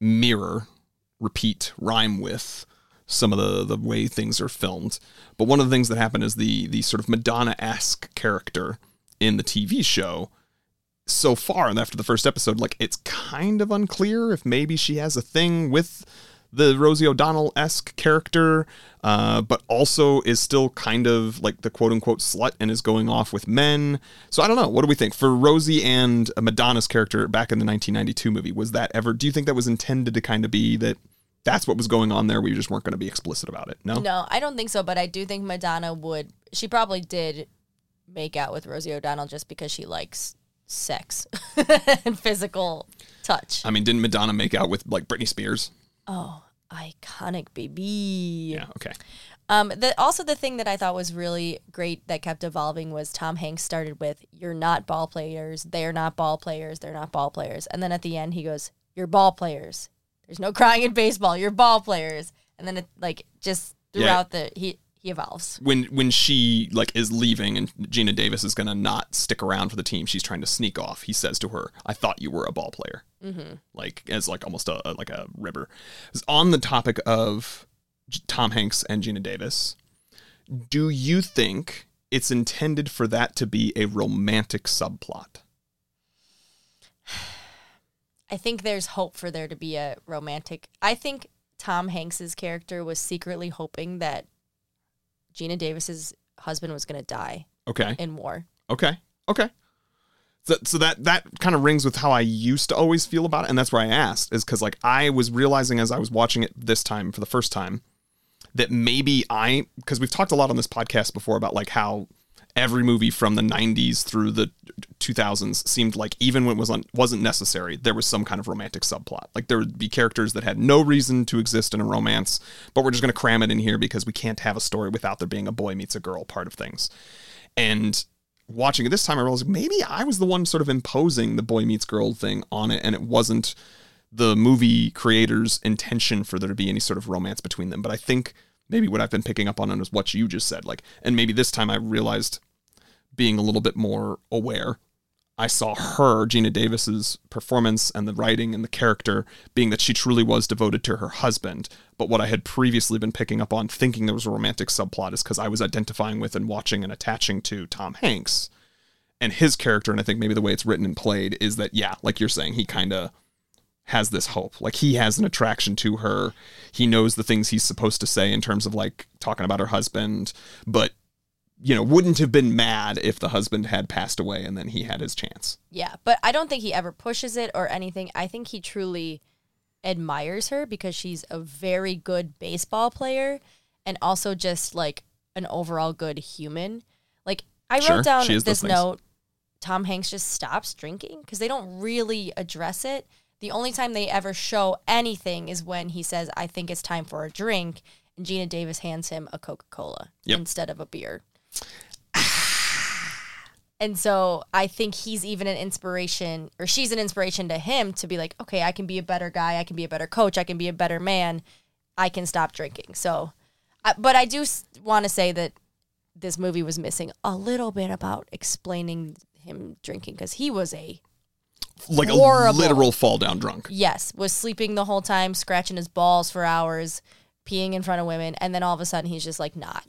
[SPEAKER 1] mirror, repeat, rhyme with some of the the way things are filmed. But one of the things that happened is the the sort of Madonna esque character in the TV show so far and after the first episode like it's kind of unclear if maybe she has a thing with the Rosie O'Donnell esque character, uh, but also is still kind of like the quote unquote slut and is going off with men. So I don't know. What do we think for Rosie and Madonna's character back in the 1992 movie? Was that ever? Do you think that was intended to kind of be that? That's what was going on there. We just weren't going to be explicit about it. No.
[SPEAKER 2] No, I don't think so, but I do think Madonna would. She probably did make out with Rosie O'Donnell just because she likes sex and physical touch.
[SPEAKER 1] I mean, didn't Madonna make out with like Britney Spears?
[SPEAKER 2] Oh, iconic baby.
[SPEAKER 1] Yeah. Okay.
[SPEAKER 2] Um, the also the thing that I thought was really great that kept evolving was Tom Hanks started with "You're not ball players. They're not ball players. They're not ball players," and then at the end he goes, "You're ball players. There's no crying in baseball. You're ball players." And then it like just
[SPEAKER 1] Yeah.
[SPEAKER 2] throughout the he he evolves.
[SPEAKER 1] when when she like is leaving and Geena Davis is gonna not stick around for the team, she's trying to sneak off. He says to her, "I thought you were a ball player," mm-hmm. like as like almost a, a- like a river. On the topic of Tom Hanks and Geena Davis, do you think it's intended for that to be a romantic subplot?
[SPEAKER 2] I think there's hope for there to be a romantic. I think Tom Hanks's character was secretly hoping that Geena Davis's husband was going to die
[SPEAKER 1] Okay.
[SPEAKER 2] in war.
[SPEAKER 1] Okay. Okay. So, so that that kind of rings with how I used to always feel about it, and that's why I asked is because like I was realizing as I was watching it this time for the first time that maybe I because we've talked a lot on this podcast before about like how every movie from the 90s through the 2000s seemed like even when it was on, wasn't necessary there was some kind of romantic subplot like there would be characters that had no reason to exist in a romance but we're just going to cram it in here because we can't have a story without there being a boy meets a girl part of things and watching it this time, I realized maybe I was the one sort of imposing the boy meets girl thing on it, and it wasn't the movie creators' intention for there to be any sort of romance between them. But I think maybe what I've been picking up on is what you just said. Like, and maybe this time I realized being a little bit more aware. I saw her, Geena Davis's performance and the writing and the character being that she truly was devoted to her husband. But what I had previously been picking up on, thinking there was a romantic subplot, is because I was identifying with and watching and attaching to Tom Hanks and his character. And I think maybe the way it's written and played is that, yeah, like you're saying, he kind of has this hope. Like he has an attraction to her. He knows the things he's supposed to say in terms of like talking about her husband, but you know, wouldn't have been mad if the husband had passed away and then he had his chance.
[SPEAKER 2] Yeah, but I don't think he ever pushes it or anything. I think he truly admires her because she's a very good baseball player and also just like an overall good human. Like I
[SPEAKER 1] Sure,
[SPEAKER 2] wrote down this note Tom Hanks just stops drinking because they don't really address it. The only time they ever show anything is when he says, I think it's time for a drink. And Geena Davis hands him a Coca Cola
[SPEAKER 1] Yep.
[SPEAKER 2] instead of a beer. And so I think he's even an inspiration, or she's an inspiration to him to be like, okay, I can be a better guy. I can be a better coach. I can be a better man. I can stop drinking. So, but I do want to say that this movie was missing a little bit about explaining him drinking because he was a
[SPEAKER 1] Like
[SPEAKER 2] Horrible.
[SPEAKER 1] a literal fall down drunk.
[SPEAKER 2] yes was sleeping the whole time, scratching his balls for hours, peeing in front of women, and then all of a sudden he's just like not.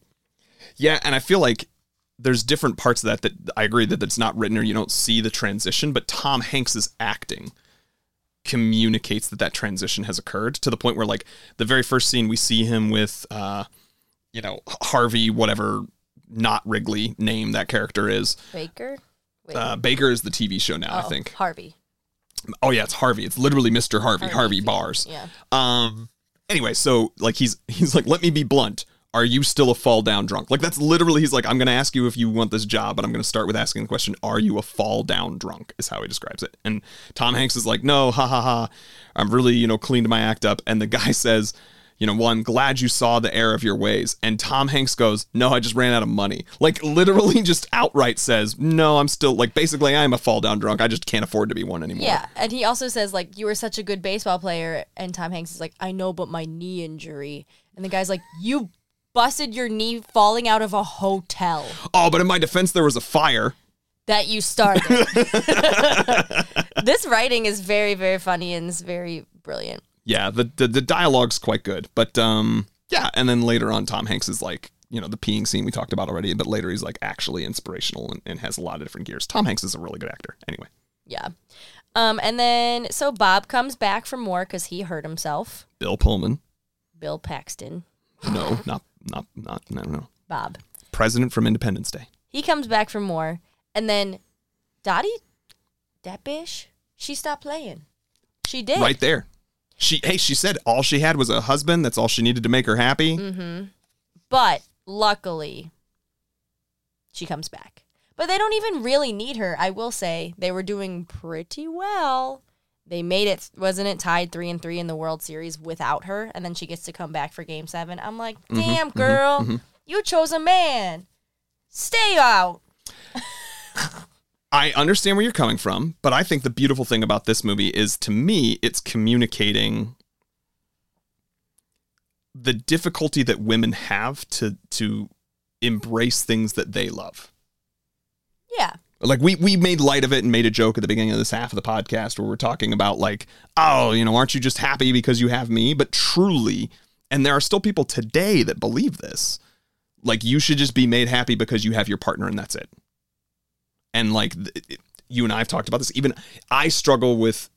[SPEAKER 1] Yeah, and I feel like there's different parts of that that I agree that that's not written or you don't see the transition, but Tom Hanks's acting communicates that that transition has occurred to the point where like the very first scene we see him with uh you know Harvey whatever not Wrigley name that character is.
[SPEAKER 2] Baker,
[SPEAKER 1] Uh, Baker is the TV show now, I
[SPEAKER 2] oh,
[SPEAKER 1] think.
[SPEAKER 2] Harvey.
[SPEAKER 1] Oh yeah, it's Harvey. It's literally Mr. Harvey, Harvey, Bars.
[SPEAKER 2] Yeah.
[SPEAKER 1] Um. Anyway, so like he's he's like, let me be blunt. Are you still a fall down drunk? Like that's literally he's like, I'm gonna ask you if you want this job, but I'm gonna start with asking the question, Are you a fall down drunk? Is how he describes it. And Tom Hanks is like, No, ha ha ha. I'm really you know cleaned my act up. And the guy says. You know, well, I'm glad you saw the error of your ways. And Tom Hanks goes, No, I just ran out of money. Like, literally, just outright says, No, I'm still, like, basically, I'm a fall down drunk. I just can't afford to be one anymore.
[SPEAKER 2] Yeah, and he also says like you were such a good baseball player, and Tom Hanks is like, I know, but my knee injury, and the guy's like, you busted your knee falling out of a hotel
[SPEAKER 1] Oh, but in my defense, there was a fire.
[SPEAKER 2] that you started. this writing is very, very funny and is very brilliant.
[SPEAKER 1] Yeah the, the the dialogue's quite good but um yeah and then later on tom hanks is like you know the peeing scene we talked about already but later he's like actually inspirational and, and has a lot of different gears tom hanks is a really good actor anyway
[SPEAKER 2] Yeah. Um, and then so Bob comes back from war because he hurt himself.
[SPEAKER 1] bill pullman
[SPEAKER 2] Bill Paxton,
[SPEAKER 1] No, not not not no no.
[SPEAKER 2] Bob.
[SPEAKER 1] President from Independence Day.
[SPEAKER 2] He comes back from war, and then Dottie, that bitch, she stopped playing. She did.
[SPEAKER 1] Right there. She hey, she said all she had was a husband. That's all she needed to make her happy.
[SPEAKER 2] Mm-hmm. But luckily, she comes back. But they don't even really need her. I will say they were doing pretty well. They made it, wasn't it tied three and three in the World Series without her, and then she gets to come back for Game Seven. I'm like,
[SPEAKER 1] Mm-hmm,
[SPEAKER 2] damn girl, you chose a man. Stay out.
[SPEAKER 1] I understand where you're coming from, but I think the beautiful thing about this movie is to me, it's communicating the difficulty that women have to to embrace things that they love.
[SPEAKER 2] Yeah,
[SPEAKER 1] Like we we made light of it and made a joke at the beginning of this half of the podcast where we're talking about like, oh, you know, aren't you just happy because you have me? But truly, and there are still people today that believe this. Like you should just be made happy because you have your partner and that's it. And like it- you and I have talked about this. Even I struggle with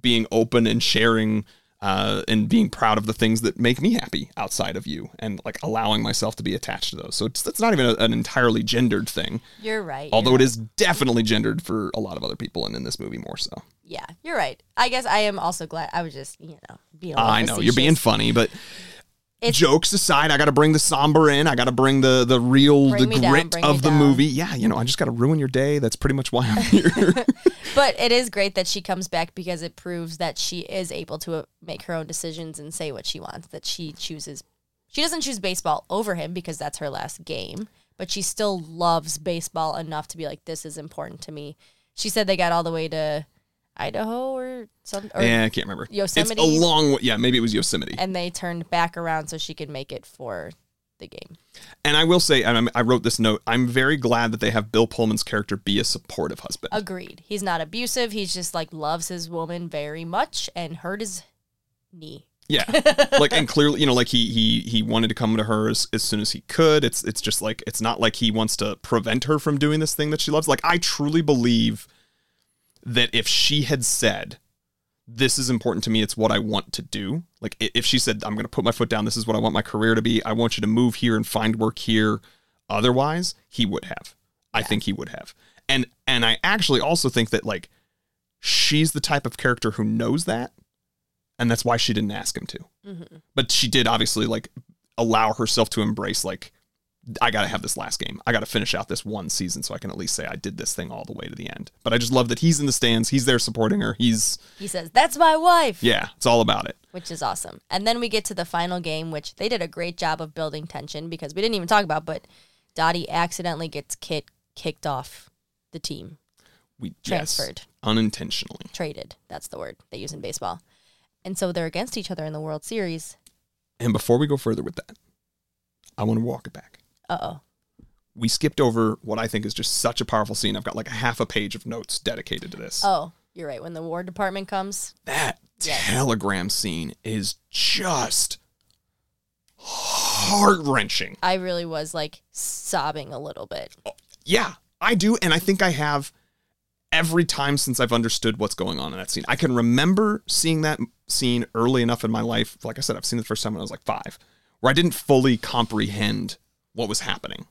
[SPEAKER 1] being open and sharing uh, and being proud of the things that make me happy outside of you, and like allowing myself to be attached to those. So it's that's not even a, an entirely gendered thing,
[SPEAKER 2] you're right.
[SPEAKER 1] although
[SPEAKER 2] you're
[SPEAKER 1] it is definitely gendered for a lot of other people, and in this movie more so.
[SPEAKER 2] Yeah, you're right. I guess I am also glad. I was just, you know, being.
[SPEAKER 1] I know you're being funny, but
[SPEAKER 2] It's-
[SPEAKER 1] jokes aside, I got to bring the somber in. I got to bring the the real, the
[SPEAKER 2] me down,
[SPEAKER 1] grit of the
[SPEAKER 2] down.
[SPEAKER 1] movie. Yeah, you know, I just got to ruin your day. That's pretty much why I'm here.
[SPEAKER 2] But it is great that she comes back because it proves that she is able to uh, make her own decisions and say what she wants. That she chooses, she doesn't choose baseball over him because that's her last game, but she still loves baseball enough to be like, this is important to me. She said they got all the way to Idaho or some, or,
[SPEAKER 1] yeah, I can't remember.
[SPEAKER 2] Yosemite?
[SPEAKER 1] It's a long way. Yeah, maybe it was Yosemite.
[SPEAKER 2] and they turned back around so she could make it for the game.
[SPEAKER 1] And I will say, and I'm- I wrote this note. I'm very glad that they have Bill Pullman's character be a supportive husband.
[SPEAKER 2] Agreed. He's not abusive. He's just like loves his woman very much and hurt his knee.
[SPEAKER 1] Yeah, like and clearly, you know, like he he he wanted to come to her as, as soon as he could. It's it's just like it's not like he wants to prevent her from doing this thing that she loves. Like I truly believe that if she had said, "This is important to me. It's what I want to do," like if she said, "I'm going to put my foot down. This is what I want my career to be. I want you to move here and find work here," otherwise, he would have. I think he would have. And and I actually also think that like she's the type of character who knows that and that's why she didn't ask him to.
[SPEAKER 2] Mm-hmm.
[SPEAKER 1] But she did obviously like allow herself to embrace like I got to have this last game. I got to finish out this one season so I can at least say I did this thing all the way to the end. But I just love that he's in the stands, he's there supporting her. He's
[SPEAKER 2] He says, That's my wife.
[SPEAKER 1] yeah, it's all about it.
[SPEAKER 2] Which is awesome. And then we get to the final game, which they did a great job of building tension because we didn't even talk about, but Dottie accidentally gets kit kicked off the team.
[SPEAKER 1] We
[SPEAKER 2] Transferred.
[SPEAKER 1] yes, unintentionally.
[SPEAKER 2] Traded. That's the word they use in baseball. And so they're against each other in the World Series.
[SPEAKER 1] And before we go further with that, I want to walk it back.
[SPEAKER 2] Uh oh.
[SPEAKER 1] We skipped over what I think is just such a powerful scene. I've got like a half a page of notes dedicated to this.
[SPEAKER 2] Oh, you're right. When the War Department comes,
[SPEAKER 1] that
[SPEAKER 2] Yes.
[SPEAKER 1] telegram scene is just heart wrenching.
[SPEAKER 2] I really was like sobbing a little bit.
[SPEAKER 1] Yeah, I do. And I think I have every time since I've understood what's going on in that scene. I can remember seeing that scene early enough in my life. Like I said, I've seen it the first time when I was like five, where I didn't fully comprehend what was happening.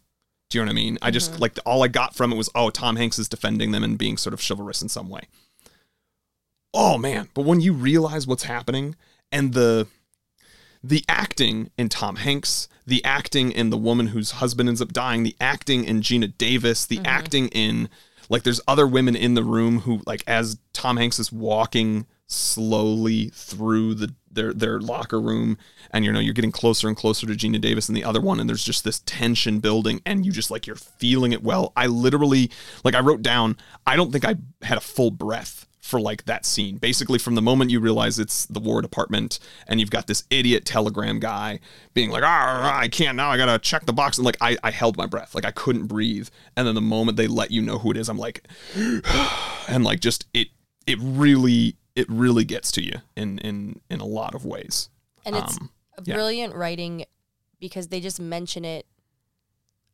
[SPEAKER 1] Do you know what I mean? I just mm-hmm. like all I got from it was, oh, Tom Hanks is defending them and being sort of chivalrous in some way. Oh man, but when you realize what's happening and the the acting in Tom Hanks, the acting in the woman whose husband ends up dying, the acting in Geena Davis, the mm-hmm. acting in like there's other women in the room who like as Tom Hanks is walking slowly through the their their locker room and you know you're getting closer and closer to Geena Davis and the other one and there's just this tension building and you just like you're feeling it well. I literally like I wrote down I don't think I had a full breath for like that scene. Basically, from the moment you realize it's the War Department and you've got this idiot telegram guy being like, I can't now, I gotta check the box. And like, I, I held my breath, like, I couldn't breathe. And then the moment they let you know who it is, I'm like, and like, just it, it really, it really gets to you in, in, in a lot of ways.
[SPEAKER 2] And it's
[SPEAKER 1] Um,
[SPEAKER 2] a
[SPEAKER 1] yeah.
[SPEAKER 2] brilliant writing because they just mention it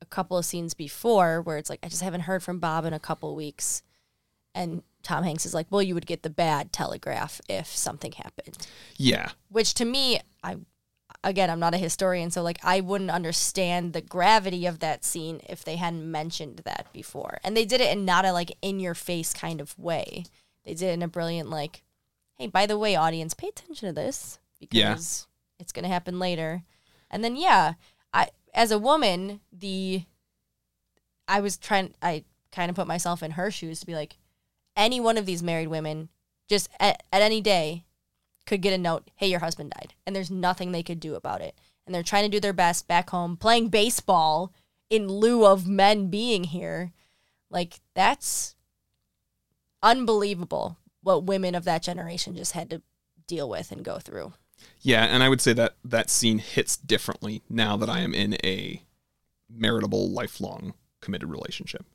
[SPEAKER 2] a couple of scenes before where it's like, I just haven't heard from Bob in a couple of weeks. And Tom Hanks is like, well, you would get the bad telegraph if something happened.
[SPEAKER 1] Yeah.
[SPEAKER 2] Which to me, I again, I'm not a historian, so like I wouldn't understand the gravity of that scene if they hadn't mentioned that before. And they did it in not a like in your face kind of way. They did it in a brilliant like, hey, by the way, audience, pay attention to this
[SPEAKER 1] Yeah.
[SPEAKER 2] because it's gonna happen later. And then yeah, I as a woman, the I was trying I kind of put myself in her shoes to be like, any one of these married women, just at, at any day, could get a note, hey, your husband died. And there's nothing they could do about it. And they're trying to do their best back home, playing baseball in lieu of men being here. Like, that's unbelievable what women of that generation just had to deal with and go through.
[SPEAKER 1] Yeah, and I would say that that scene hits differently now that I am in a maritable, lifelong, committed relationship.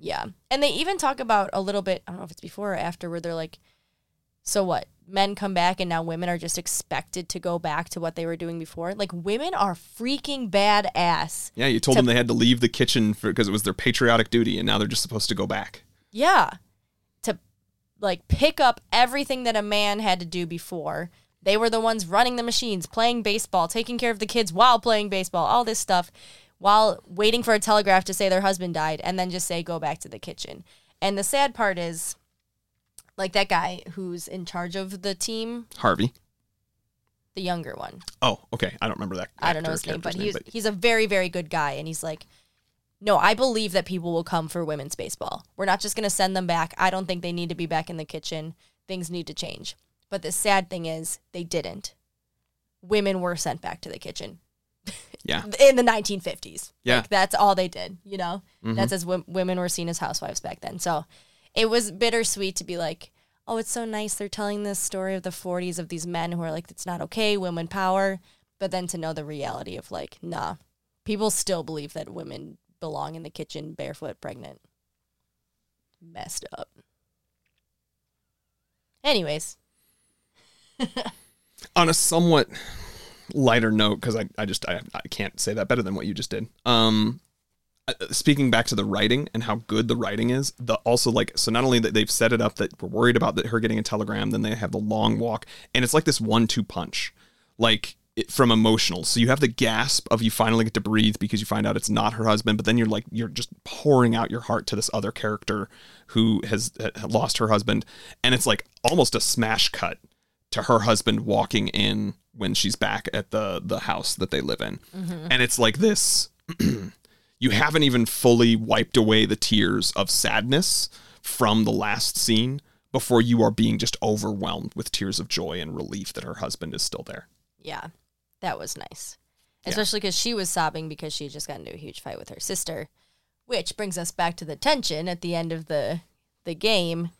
[SPEAKER 2] Yeah. And they even talk about a little bit, I don't know if it's before or after, where they're like, so what? Men come back and now women are just expected to go back to what they were doing before. Like, women are freaking badass.
[SPEAKER 1] Yeah, you told
[SPEAKER 2] To-
[SPEAKER 1] them they had to leave the kitchen because it was their patriotic duty, and now they're just supposed to go back.
[SPEAKER 2] Yeah. Like pick up everything that a man had to do before. They were the ones running the machines, playing baseball, taking care of the kids while playing baseball, all this stuff, while waiting for a telegraph to say their husband died, and then just say, go back to the kitchen. And the sad part is, like that guy who's in charge of the team,
[SPEAKER 1] Harvey.
[SPEAKER 2] the younger one.
[SPEAKER 1] Oh, okay. I don't remember that.
[SPEAKER 2] I don't know his name, but he's he's a very very good guy, and he's like, no, I believe that people will come for women's baseball. We're not just gonna send them back. I don't think they need to be back in the kitchen. Things need to change. But the sad thing is, they didn't. Women were sent back to the kitchen
[SPEAKER 1] yeah,
[SPEAKER 2] in the 1950s.
[SPEAKER 1] Yeah.
[SPEAKER 2] like, that's all they did. You know,
[SPEAKER 1] Mhm.
[SPEAKER 2] that's as w- women were seen as housewives back then. So it was bittersweet to be like, oh, it's so nice they're telling this story of the 40s of these men who are like, it's not okay, women power. But then to know the reality of like, nah, people still believe that women belong in the kitchen barefoot, pregnant. Messed up. Anyways,
[SPEAKER 1] on a somewhat lighter note because I, I just I, I can't say that better than what you just did um uh, speaking back to the writing and how good the writing is the also like so not only that they've set it up that we're worried about that her getting a telegram then they have the long walk and it's like this one-two punch like from emotional. So you have the gasp of you finally get to breathe because you find out it's not her husband but then you're like you're just pouring out your heart to this other character who has lost her husband. And it's like almost a smash cut to her husband walking in when she's back at the the house that they live in. Mm-hmm. And it's like this. You haven't even fully wiped away the tears of sadness from the last scene before you are being just overwhelmed with tears of joy and relief that her husband is still there.
[SPEAKER 2] Yeah, that was nice.
[SPEAKER 1] Yeah.
[SPEAKER 2] Especially because she was sobbing because she had just got into a huge fight with her sister, which brings us back to the tension at the end of the the game,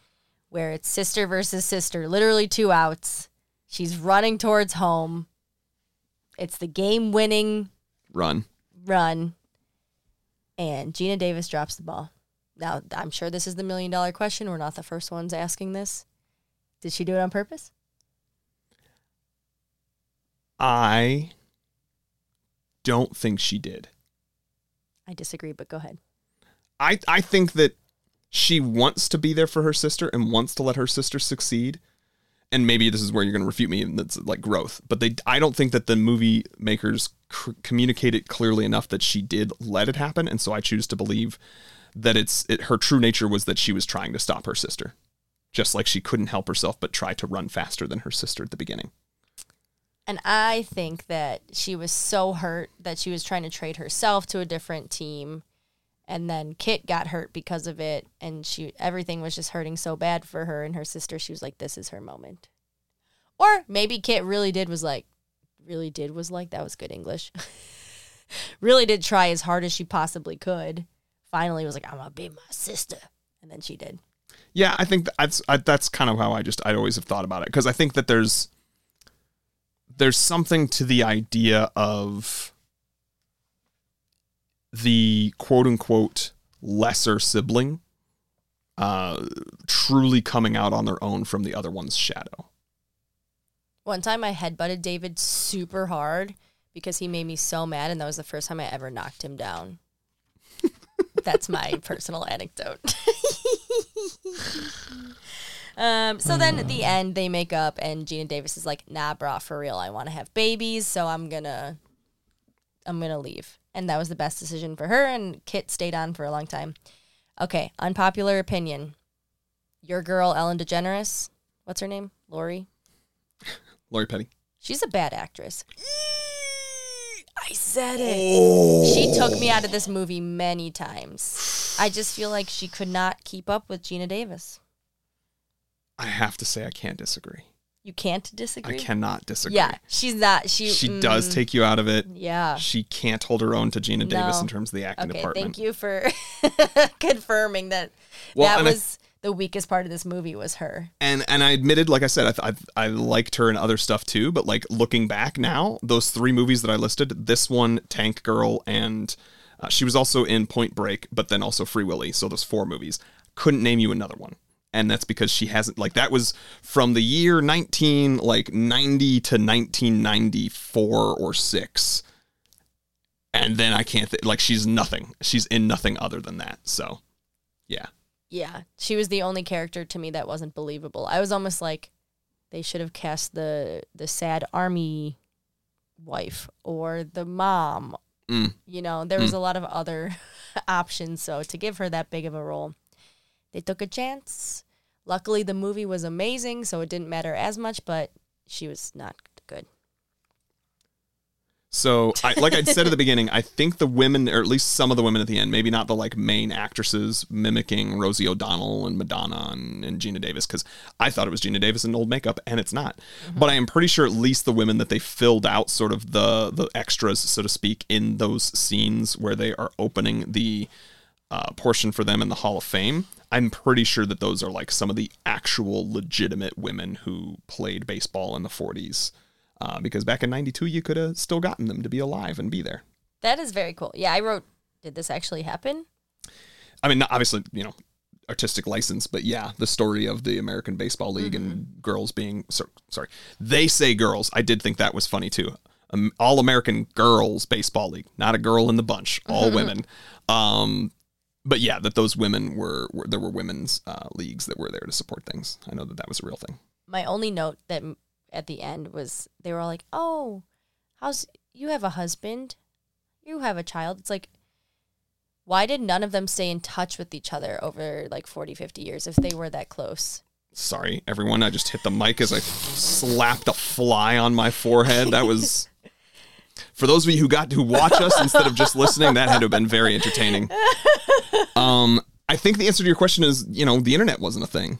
[SPEAKER 2] where it's sister versus sister, literally two outs. She's running towards home. It's the game winning
[SPEAKER 1] run
[SPEAKER 2] run, and Geena Davis drops the ball. Now, I'm sure this is the million dollar question. We're not the first ones asking this. Did she do it on purpose?
[SPEAKER 1] I don't think she did
[SPEAKER 2] I disagree, but go ahead.
[SPEAKER 1] I I think that she wants to be there for her sister and wants to let her sister succeed. And maybe this is where you're going to refute me, and that's like growth. But they, I don't think that the movie makers c- communicated clearly enough that she did let it happen, and so I choose to believe that it's it, her true nature was that she was trying to stop her sister, just like she couldn't help herself but try to run faster than her sister at the beginning.
[SPEAKER 2] And I think that she was so hurt that she was trying to trade herself to a different team. And then Kit got hurt because of it. And she everything was just hurting so bad for her and her sister. She was like, this is her moment. Or maybe Kit really did was like, really did was like, that was good English. really did try as hard as she possibly could. Finally was like, I'm going to be my sister. And then she did.
[SPEAKER 1] Yeah, I think that's I, that's kind of how I just I'd always have thought about it because I think that there's there's something to the idea of the quote unquote lesser sibling uh truly coming out on their own from the other one's shadow.
[SPEAKER 2] One time I headbutted David super hard because he made me so mad, and that was the first time I ever knocked him down. That's my personal anecdote. Um, so then at the end, they make up, and Geena Davis is like, "Nah, bro, for real, I want to have babies, so I'm gonna, I'm gonna leave." And that was the best decision for her. And Kit stayed on for a long time. Okay, unpopular opinion. Your girl Ellen DeGeneres, what's her name? Lori.
[SPEAKER 1] Lori Petty.
[SPEAKER 2] She's a bad actress. I said it. She took me out of this movie many times. I just feel like she could not keep up with Geena Davis.
[SPEAKER 1] I have to say I can't disagree.
[SPEAKER 2] You can't disagree.
[SPEAKER 1] I cannot disagree.
[SPEAKER 2] Yeah, she's not. She
[SPEAKER 1] She does
[SPEAKER 2] mm,
[SPEAKER 1] take you out of it.
[SPEAKER 2] Yeah.
[SPEAKER 1] She can't hold her own to Geena Davis in terms of the acting
[SPEAKER 2] Okay.
[SPEAKER 1] department.
[SPEAKER 2] Thank you for confirming that.
[SPEAKER 1] Well,
[SPEAKER 2] that
[SPEAKER 1] and I-
[SPEAKER 2] was the weakest part of this movie was her.
[SPEAKER 1] and and I admitted, like I said, I, I I liked her in other stuff too. But like looking back now, those three movies that I listed, this one, Tank Girl, and uh, she was also in Point Break, but then also Free Willy. So those four movies. Couldn't name you another one, and that's because she hasn't like that was from the year nineteen like ninety to nineteen ninety four or six. And then I can't th- like she's nothing. She's in nothing other than that. So, yeah.
[SPEAKER 2] Yeah, she was the only character to me that wasn't believable. I was almost like they should have cast the the sad army wife or the mom.
[SPEAKER 1] Mm.
[SPEAKER 2] You know, there was a lot of other options. So to give her that big of a role, they took a chance. Luckily, the movie was amazing, so it didn't matter as much. But she was not good.
[SPEAKER 1] So, I, like I said at the beginning, I think the women, or at least some of the women at the end, maybe not the like main actresses mimicking Rosie O'Donnell and Madonna and, and Geena Davis, because I thought it was Geena Davis in old makeup, and it's not. Mm-hmm. But I am pretty sure at least the women that they filled out, sort of the the extras, so to speak, in those scenes where they are opening the uh, portion for them in the Hall of Fame. I'm pretty sure that those are like some of the actual legitimate women who played baseball in the 40s. Uh, because back in 92, you could have still gotten them to be alive and be there.
[SPEAKER 2] That is very cool. Yeah, I wrote. Did this actually happen?
[SPEAKER 1] I mean, obviously, you know, artistic license, but yeah, the story of the American Baseball League and girls being, so, sorry, they say girls. I did think that was funny too. Um, all American Girls Baseball League, not a girl in the bunch, all women. Um, but yeah, that those women were, were there were women's uh, leagues that were there to support things. I know that that was a real thing.
[SPEAKER 2] my only note that at the end was they were all like, "Oh, how's you have a husband? You have a child." It's like why did none of them stay in touch with each other over like 40, 50 years if they were that close?
[SPEAKER 1] Sorry, everyone. I just hit the mic as I slapped a fly on my forehead. That was. For those of you who got to watch us instead of just listening, that had to have been very entertaining. Um, I think the answer to your question is, you know, the internet wasn't a thing.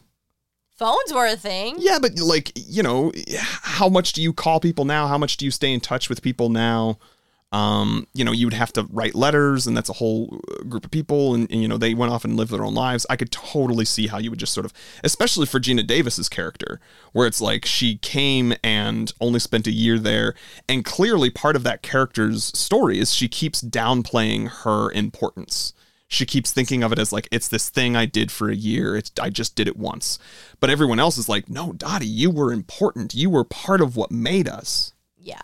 [SPEAKER 2] Phones were a thing.
[SPEAKER 1] Yeah, but like, you know, how much do you call people now? How much do you stay in touch with people now? Um, you know, you would have to write letters, and that's a whole uh, group of people, and, and you know, they went off and lived their own lives. I could totally see how you would just sort of, especially for Geena Davis's character, where it's like she came and only spent a year there, and clearly part of that character's story is she keeps downplaying her importance she keeps thinking of it as like it's this thing I did for a year. It's I just did it once. But everyone else is like, "No, Dottie, you were important. You were part of what made us."
[SPEAKER 2] Yeah.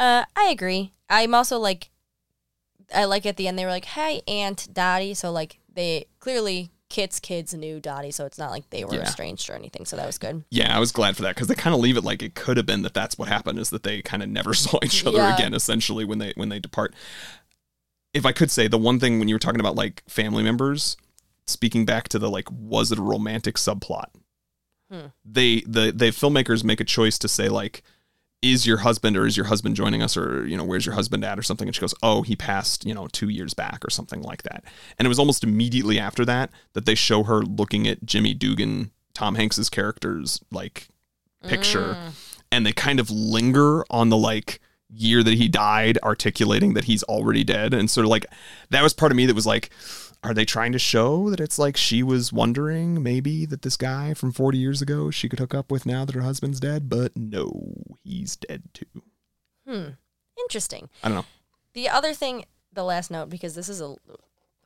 [SPEAKER 2] Uh, I agree. I'm also like, I like at the end they were like, "Hey, Aunt Dottie," so like they clearly Kit's kids knew Dottie, so it's not like they were
[SPEAKER 1] Yeah.
[SPEAKER 2] estranged or anything. So that was good.
[SPEAKER 1] Yeah, I was glad for that because they kind of leave it like it could have been that that's what happened is that they kind of never saw each other
[SPEAKER 2] Yeah.
[SPEAKER 1] again essentially when they when they depart. If I could say the one thing when you were talking about like family members, speaking back to the like was it a romantic subplot?
[SPEAKER 2] Hmm.
[SPEAKER 1] They the the filmmakers make a choice to say like is your husband or is your husband joining us or you know where's your husband at or something and she goes oh he passed you know 2 years back or something like that. And it was almost immediately after that that they show her looking at Jimmy Dugan, Tom Hanks's character's like picture
[SPEAKER 2] Mm.
[SPEAKER 1] and they kind of linger on the like year that he died articulating that he's already dead and sort of like that was part of me that was like are they trying to show that it's like she was wondering maybe that this guy from 40 years ago she could hook up with now that her husband's dead but no he's dead too
[SPEAKER 2] Hmm. Interesting.
[SPEAKER 1] i don't know
[SPEAKER 2] The other thing, the last note, because this is a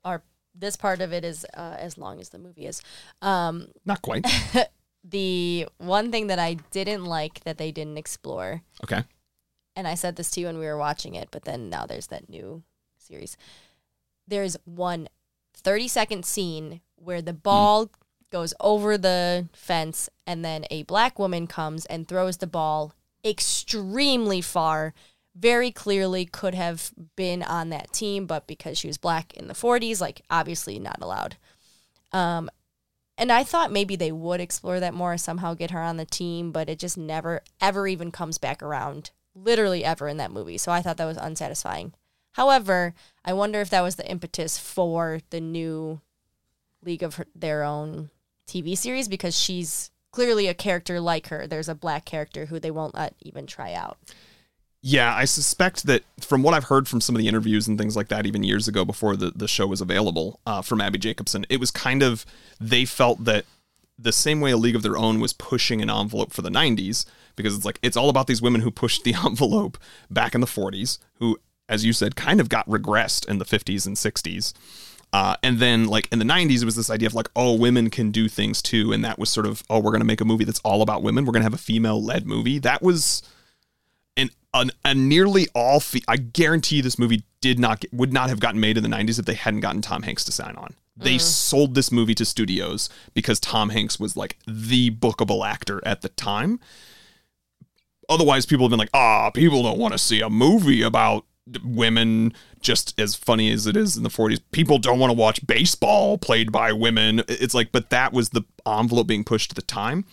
[SPEAKER 2] our this part of it is uh, as long as the movie is. Um,
[SPEAKER 1] not quite
[SPEAKER 2] the one thing that I didn't like that they didn't explore,
[SPEAKER 1] okay
[SPEAKER 2] and I said this to you when we were watching it, but then now there's that new series. There's one 30 second scene where the ball goes over the fence, and then a black woman comes and throws the ball extremely far. Very clearly could have been on that team, but because she was black in the 40s, like obviously not allowed. Um, and I thought maybe they would explore that more, somehow get her on the team, but it just never, ever even comes back around. Literally ever in that movie. So I thought that was unsatisfying. However, I wonder if that was the impetus for the new League of Her- Their Own TV series because she's clearly a character like her. There's a black character who they won't let even try out.
[SPEAKER 1] Yeah, I suspect that from what I've heard from some of the interviews and things like that, even years ago before the, the show was available uh, from Abbi Jacobson, it was kind of, they felt that the same way a League of Their Own was pushing an envelope for the 90s, because it's like, it's all about these women who pushed the envelope back in the 40s, who, as you said, kind of got regressed in the 50s and 60s. Uh, and then, like in the 90s, it was this idea of like, oh, women can do things too. And that was sort of, oh, we're going to make a movie that's all about women. We're going to have a female led movie. That was an, an a nearly all fe- I guarantee this movie did not get, would not have gotten made in the 90s if they hadn't gotten Tom Hanks to sign on. They sold this movie to studios because Tom Hanks was like the bookable actor at the time. Otherwise, people have been like, ah, people don't want to see a movie about women just as funny as it is in the 40s. People don't want to watch baseball played by women. It's like, but that was the envelope being pushed at the time.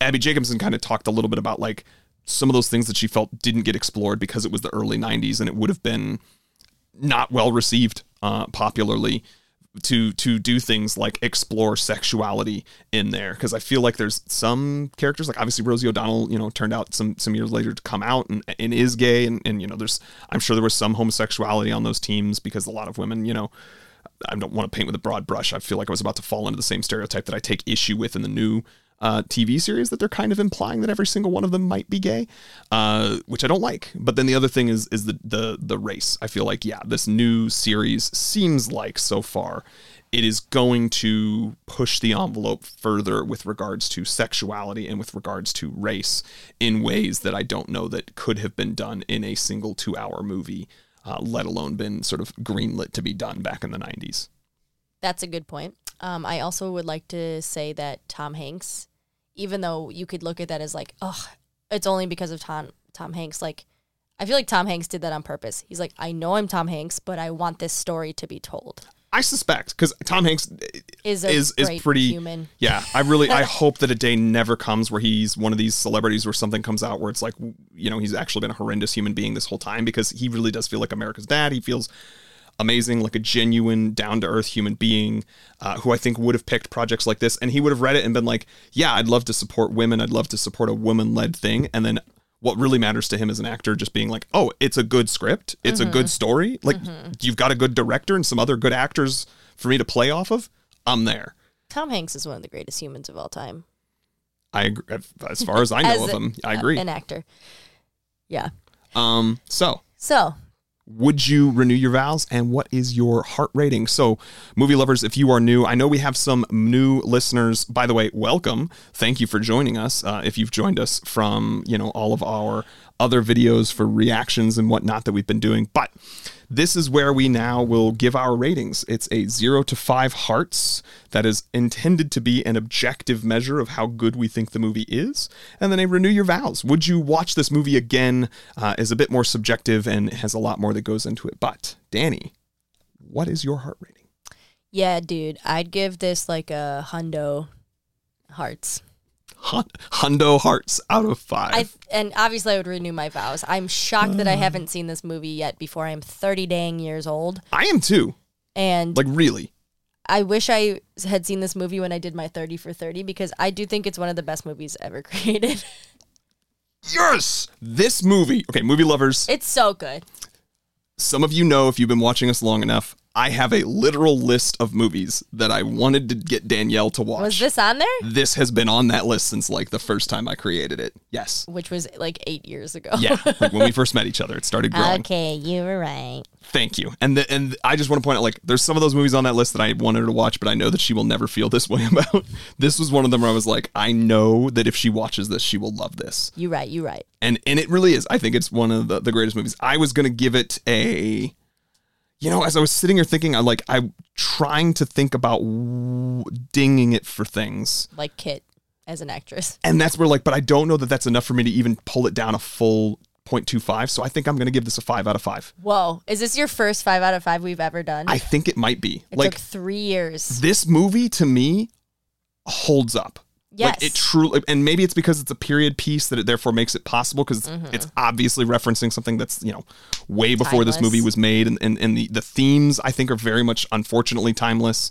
[SPEAKER 1] Abbi Jacobson kind of talked a little bit about like some of those things that she felt didn't get explored because it was the early 90s and it would have been not well received uh, popularly to to do things like explore sexuality in there. Because I feel like there's some characters like obviously Rosie O'Donnell you know turned out some some years later to come out and, and is gay and, and you know there's I'm sure there was some homosexuality on those teams because a lot of women you know I don't want to paint with a broad brush. I feel like I was about to fall into the same stereotype that I take issue with in the new uh, TV series that they're kind of implying that every single one of them might be gay, uh, which I don't like. But then the other thing is is the the the race. I feel like yeah, this new series seems like so far it is going to push the envelope further with regards to sexuality and with regards to race in ways that I don't know that could have been done in a single two hour movie, uh, let alone been sort of greenlit to be done back in the 90s.
[SPEAKER 2] That's a good point. Um, I also would like to say that Tom Hanks, even though you could look at that as like, oh, it's only because of Tom Tom Hanks. Like, I feel like Tom Hanks did that on purpose. He's like, I know I'm Tom Hanks, but I want this story to be told.
[SPEAKER 1] I suspect because Tom Hanks
[SPEAKER 2] Is a
[SPEAKER 1] is is pretty
[SPEAKER 2] human.
[SPEAKER 1] Yeah, I really I hope that a day never comes where he's one of these celebrities where something comes out where it's like you know he's actually been a horrendous human being this whole time because he really does feel like America's dad. He feels amazing, like a genuine, down to earth human being uh, who I think would have picked projects like this and he would have read it and been like, yeah, I'd love to support women. I'd love to support a woman led thing. And then what really matters to him as an actor just being like, oh, it's a good script, it's a good story. Like you've got a good director and some other good actors for me to play off of. I'm there.
[SPEAKER 2] Tom Hanks is one of the greatest humans of all time.
[SPEAKER 1] I agree. As far as I know
[SPEAKER 2] As
[SPEAKER 1] of him, I agree.
[SPEAKER 2] An actor. Yeah.
[SPEAKER 1] Um, so
[SPEAKER 2] So
[SPEAKER 1] would you renew your vows? And what is your heart rating? So movie lovers if you are new i know we have some new listeners. By the way welcome. Thank you for joining us uh, if you've joined us from you know all of our other videos for reactions and whatnot that we've been doing. But this is where we now will give our ratings. It's a zero to five hearts that is intended to be an objective measure of how good we think the movie is and then a renew your vows. Would you watch this movie again uh, is a bit more subjective and has a lot more that goes into it. But danny what is your heart rating?
[SPEAKER 2] Yeah, dude, I'd give this like a hundo hearts.
[SPEAKER 1] Hun- hundo hearts out of five
[SPEAKER 2] I and obviously I would renew my vows. I'm shocked that I uh. haven't seen this movie yet before I'm 30 dang years old.
[SPEAKER 1] I am too
[SPEAKER 2] And
[SPEAKER 1] like really
[SPEAKER 2] I wish I had seen this movie when I did my 30 for 30 because I do think it's one of the best movies ever created.
[SPEAKER 1] yes this movie okay movie lovers
[SPEAKER 2] it's so good.
[SPEAKER 1] some of you know if you've been watching us long enough i have a literal list of movies that i wanted to get danielle to watch
[SPEAKER 2] Was this on there?
[SPEAKER 1] this has been on that list since like the first time i created it yes
[SPEAKER 2] Which was like eight years ago.
[SPEAKER 1] yeah like when we first met each other it started growing
[SPEAKER 2] okay, you were right.
[SPEAKER 1] thank you and the, and i just want to point out like there's some of those movies on that list that i wanted her to watch but i know that she will never feel this way about this was one of them where i was like i know that if she watches this she will love this
[SPEAKER 2] You right, you right.
[SPEAKER 1] and and it really is. I think it's one of the, the greatest movies. I was gonna give it a, you know, as I was sitting here thinking, I like I'm trying to think about w- dinging it for things,
[SPEAKER 2] Like Kit as an actress.
[SPEAKER 1] and that's where like, but I don't know that that's enough for me to even pull it down a full 0.25. So I think I'm gonna give this a five out of five.
[SPEAKER 2] Whoa. Is this your first five out of five we've ever done?
[SPEAKER 1] I think it might be
[SPEAKER 2] it
[SPEAKER 1] like
[SPEAKER 2] took three years.
[SPEAKER 1] this movie to me holds up.
[SPEAKER 2] Yes.
[SPEAKER 1] Like it truly, and maybe it's because it's a period piece that it therefore makes it possible because
[SPEAKER 2] Mm-hmm.
[SPEAKER 1] it's obviously referencing something that's you know way before this movie was made, and, and and the the themes I think are very much unfortunately timeless.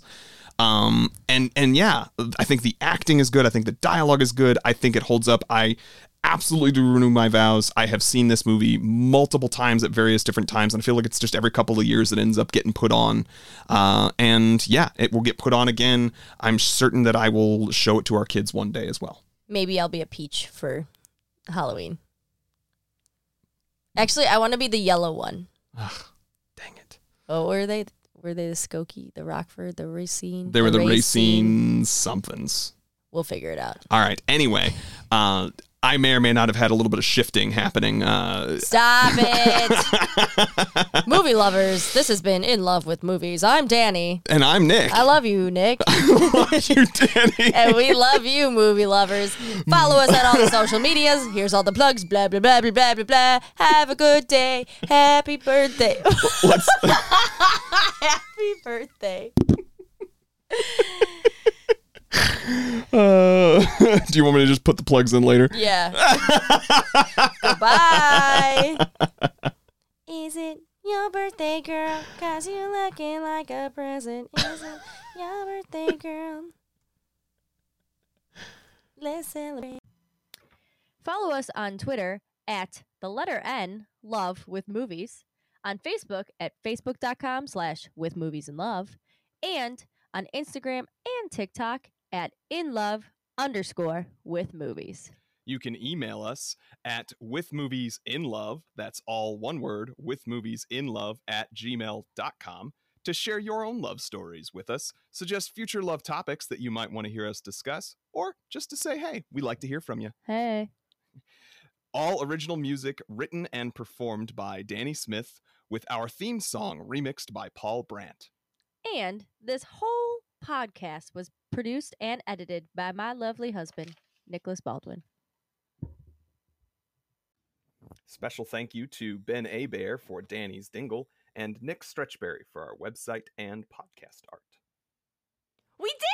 [SPEAKER 1] Um and and yeah, I think the acting is good. I think the dialogue is good. I think it holds up. I absolutely do renew my vows. I have seen this movie multiple times at various different times, and I feel like it's just every couple of years it ends up getting put on. Uh, and yeah, it will get put on again. I'm certain that I will show it to our kids one day as well.
[SPEAKER 2] Maybe I'll be a peach for Halloween. Actually, I want to be the yellow one.
[SPEAKER 1] Ugh, Dang it.
[SPEAKER 2] Oh, were they? Were they the Skokie, the Rockford, the Racine?
[SPEAKER 1] They were the Racine somethings.
[SPEAKER 2] We'll figure it out.
[SPEAKER 1] All right. Anyway, uh, I may or may not have had a little bit of shifting happening. Uh,
[SPEAKER 2] Stop it. Movie lovers, this has been In Love with Movies. I'm Danny.
[SPEAKER 1] and I'm Nick.
[SPEAKER 2] I love you, Nick.
[SPEAKER 1] I love you, Danny.
[SPEAKER 2] and we love you, movie lovers. Follow us on all the social medias. Here's all the plugs. Blah, blah, blah, blah, blah, blah, blah. Have a good day. Happy birthday. Happy birthday.
[SPEAKER 1] uh, do you want me to just put the plugs in later?
[SPEAKER 2] Yeah. Goodbye. Is it your birthday, girl? Cause you're looking like a present. Is it your birthday, girl? Let's celebrate. Follow us on Twitter at the letter N, love with movies, on Facebook at facebook.com slash with movies and love, and on Instagram and TikTok at in love underscore with movies.
[SPEAKER 1] You can email us at with movies in love. that's all one word, with movies in love at gmail.com to share your own love stories with us, suggest future love topics that you might want to hear us discuss, or just to say, hey, we like to hear from you.
[SPEAKER 2] Hey.
[SPEAKER 1] All original music written and performed by Danny Smith, with our theme song remixed by Paul Brandt.
[SPEAKER 2] And this whole podcast was produced and edited by my lovely husband, Nicholas Baldwin.
[SPEAKER 1] Special thank you to Ben Abear for Danny's Dingle and Nick Stretchberry for our website and podcast art.
[SPEAKER 2] We did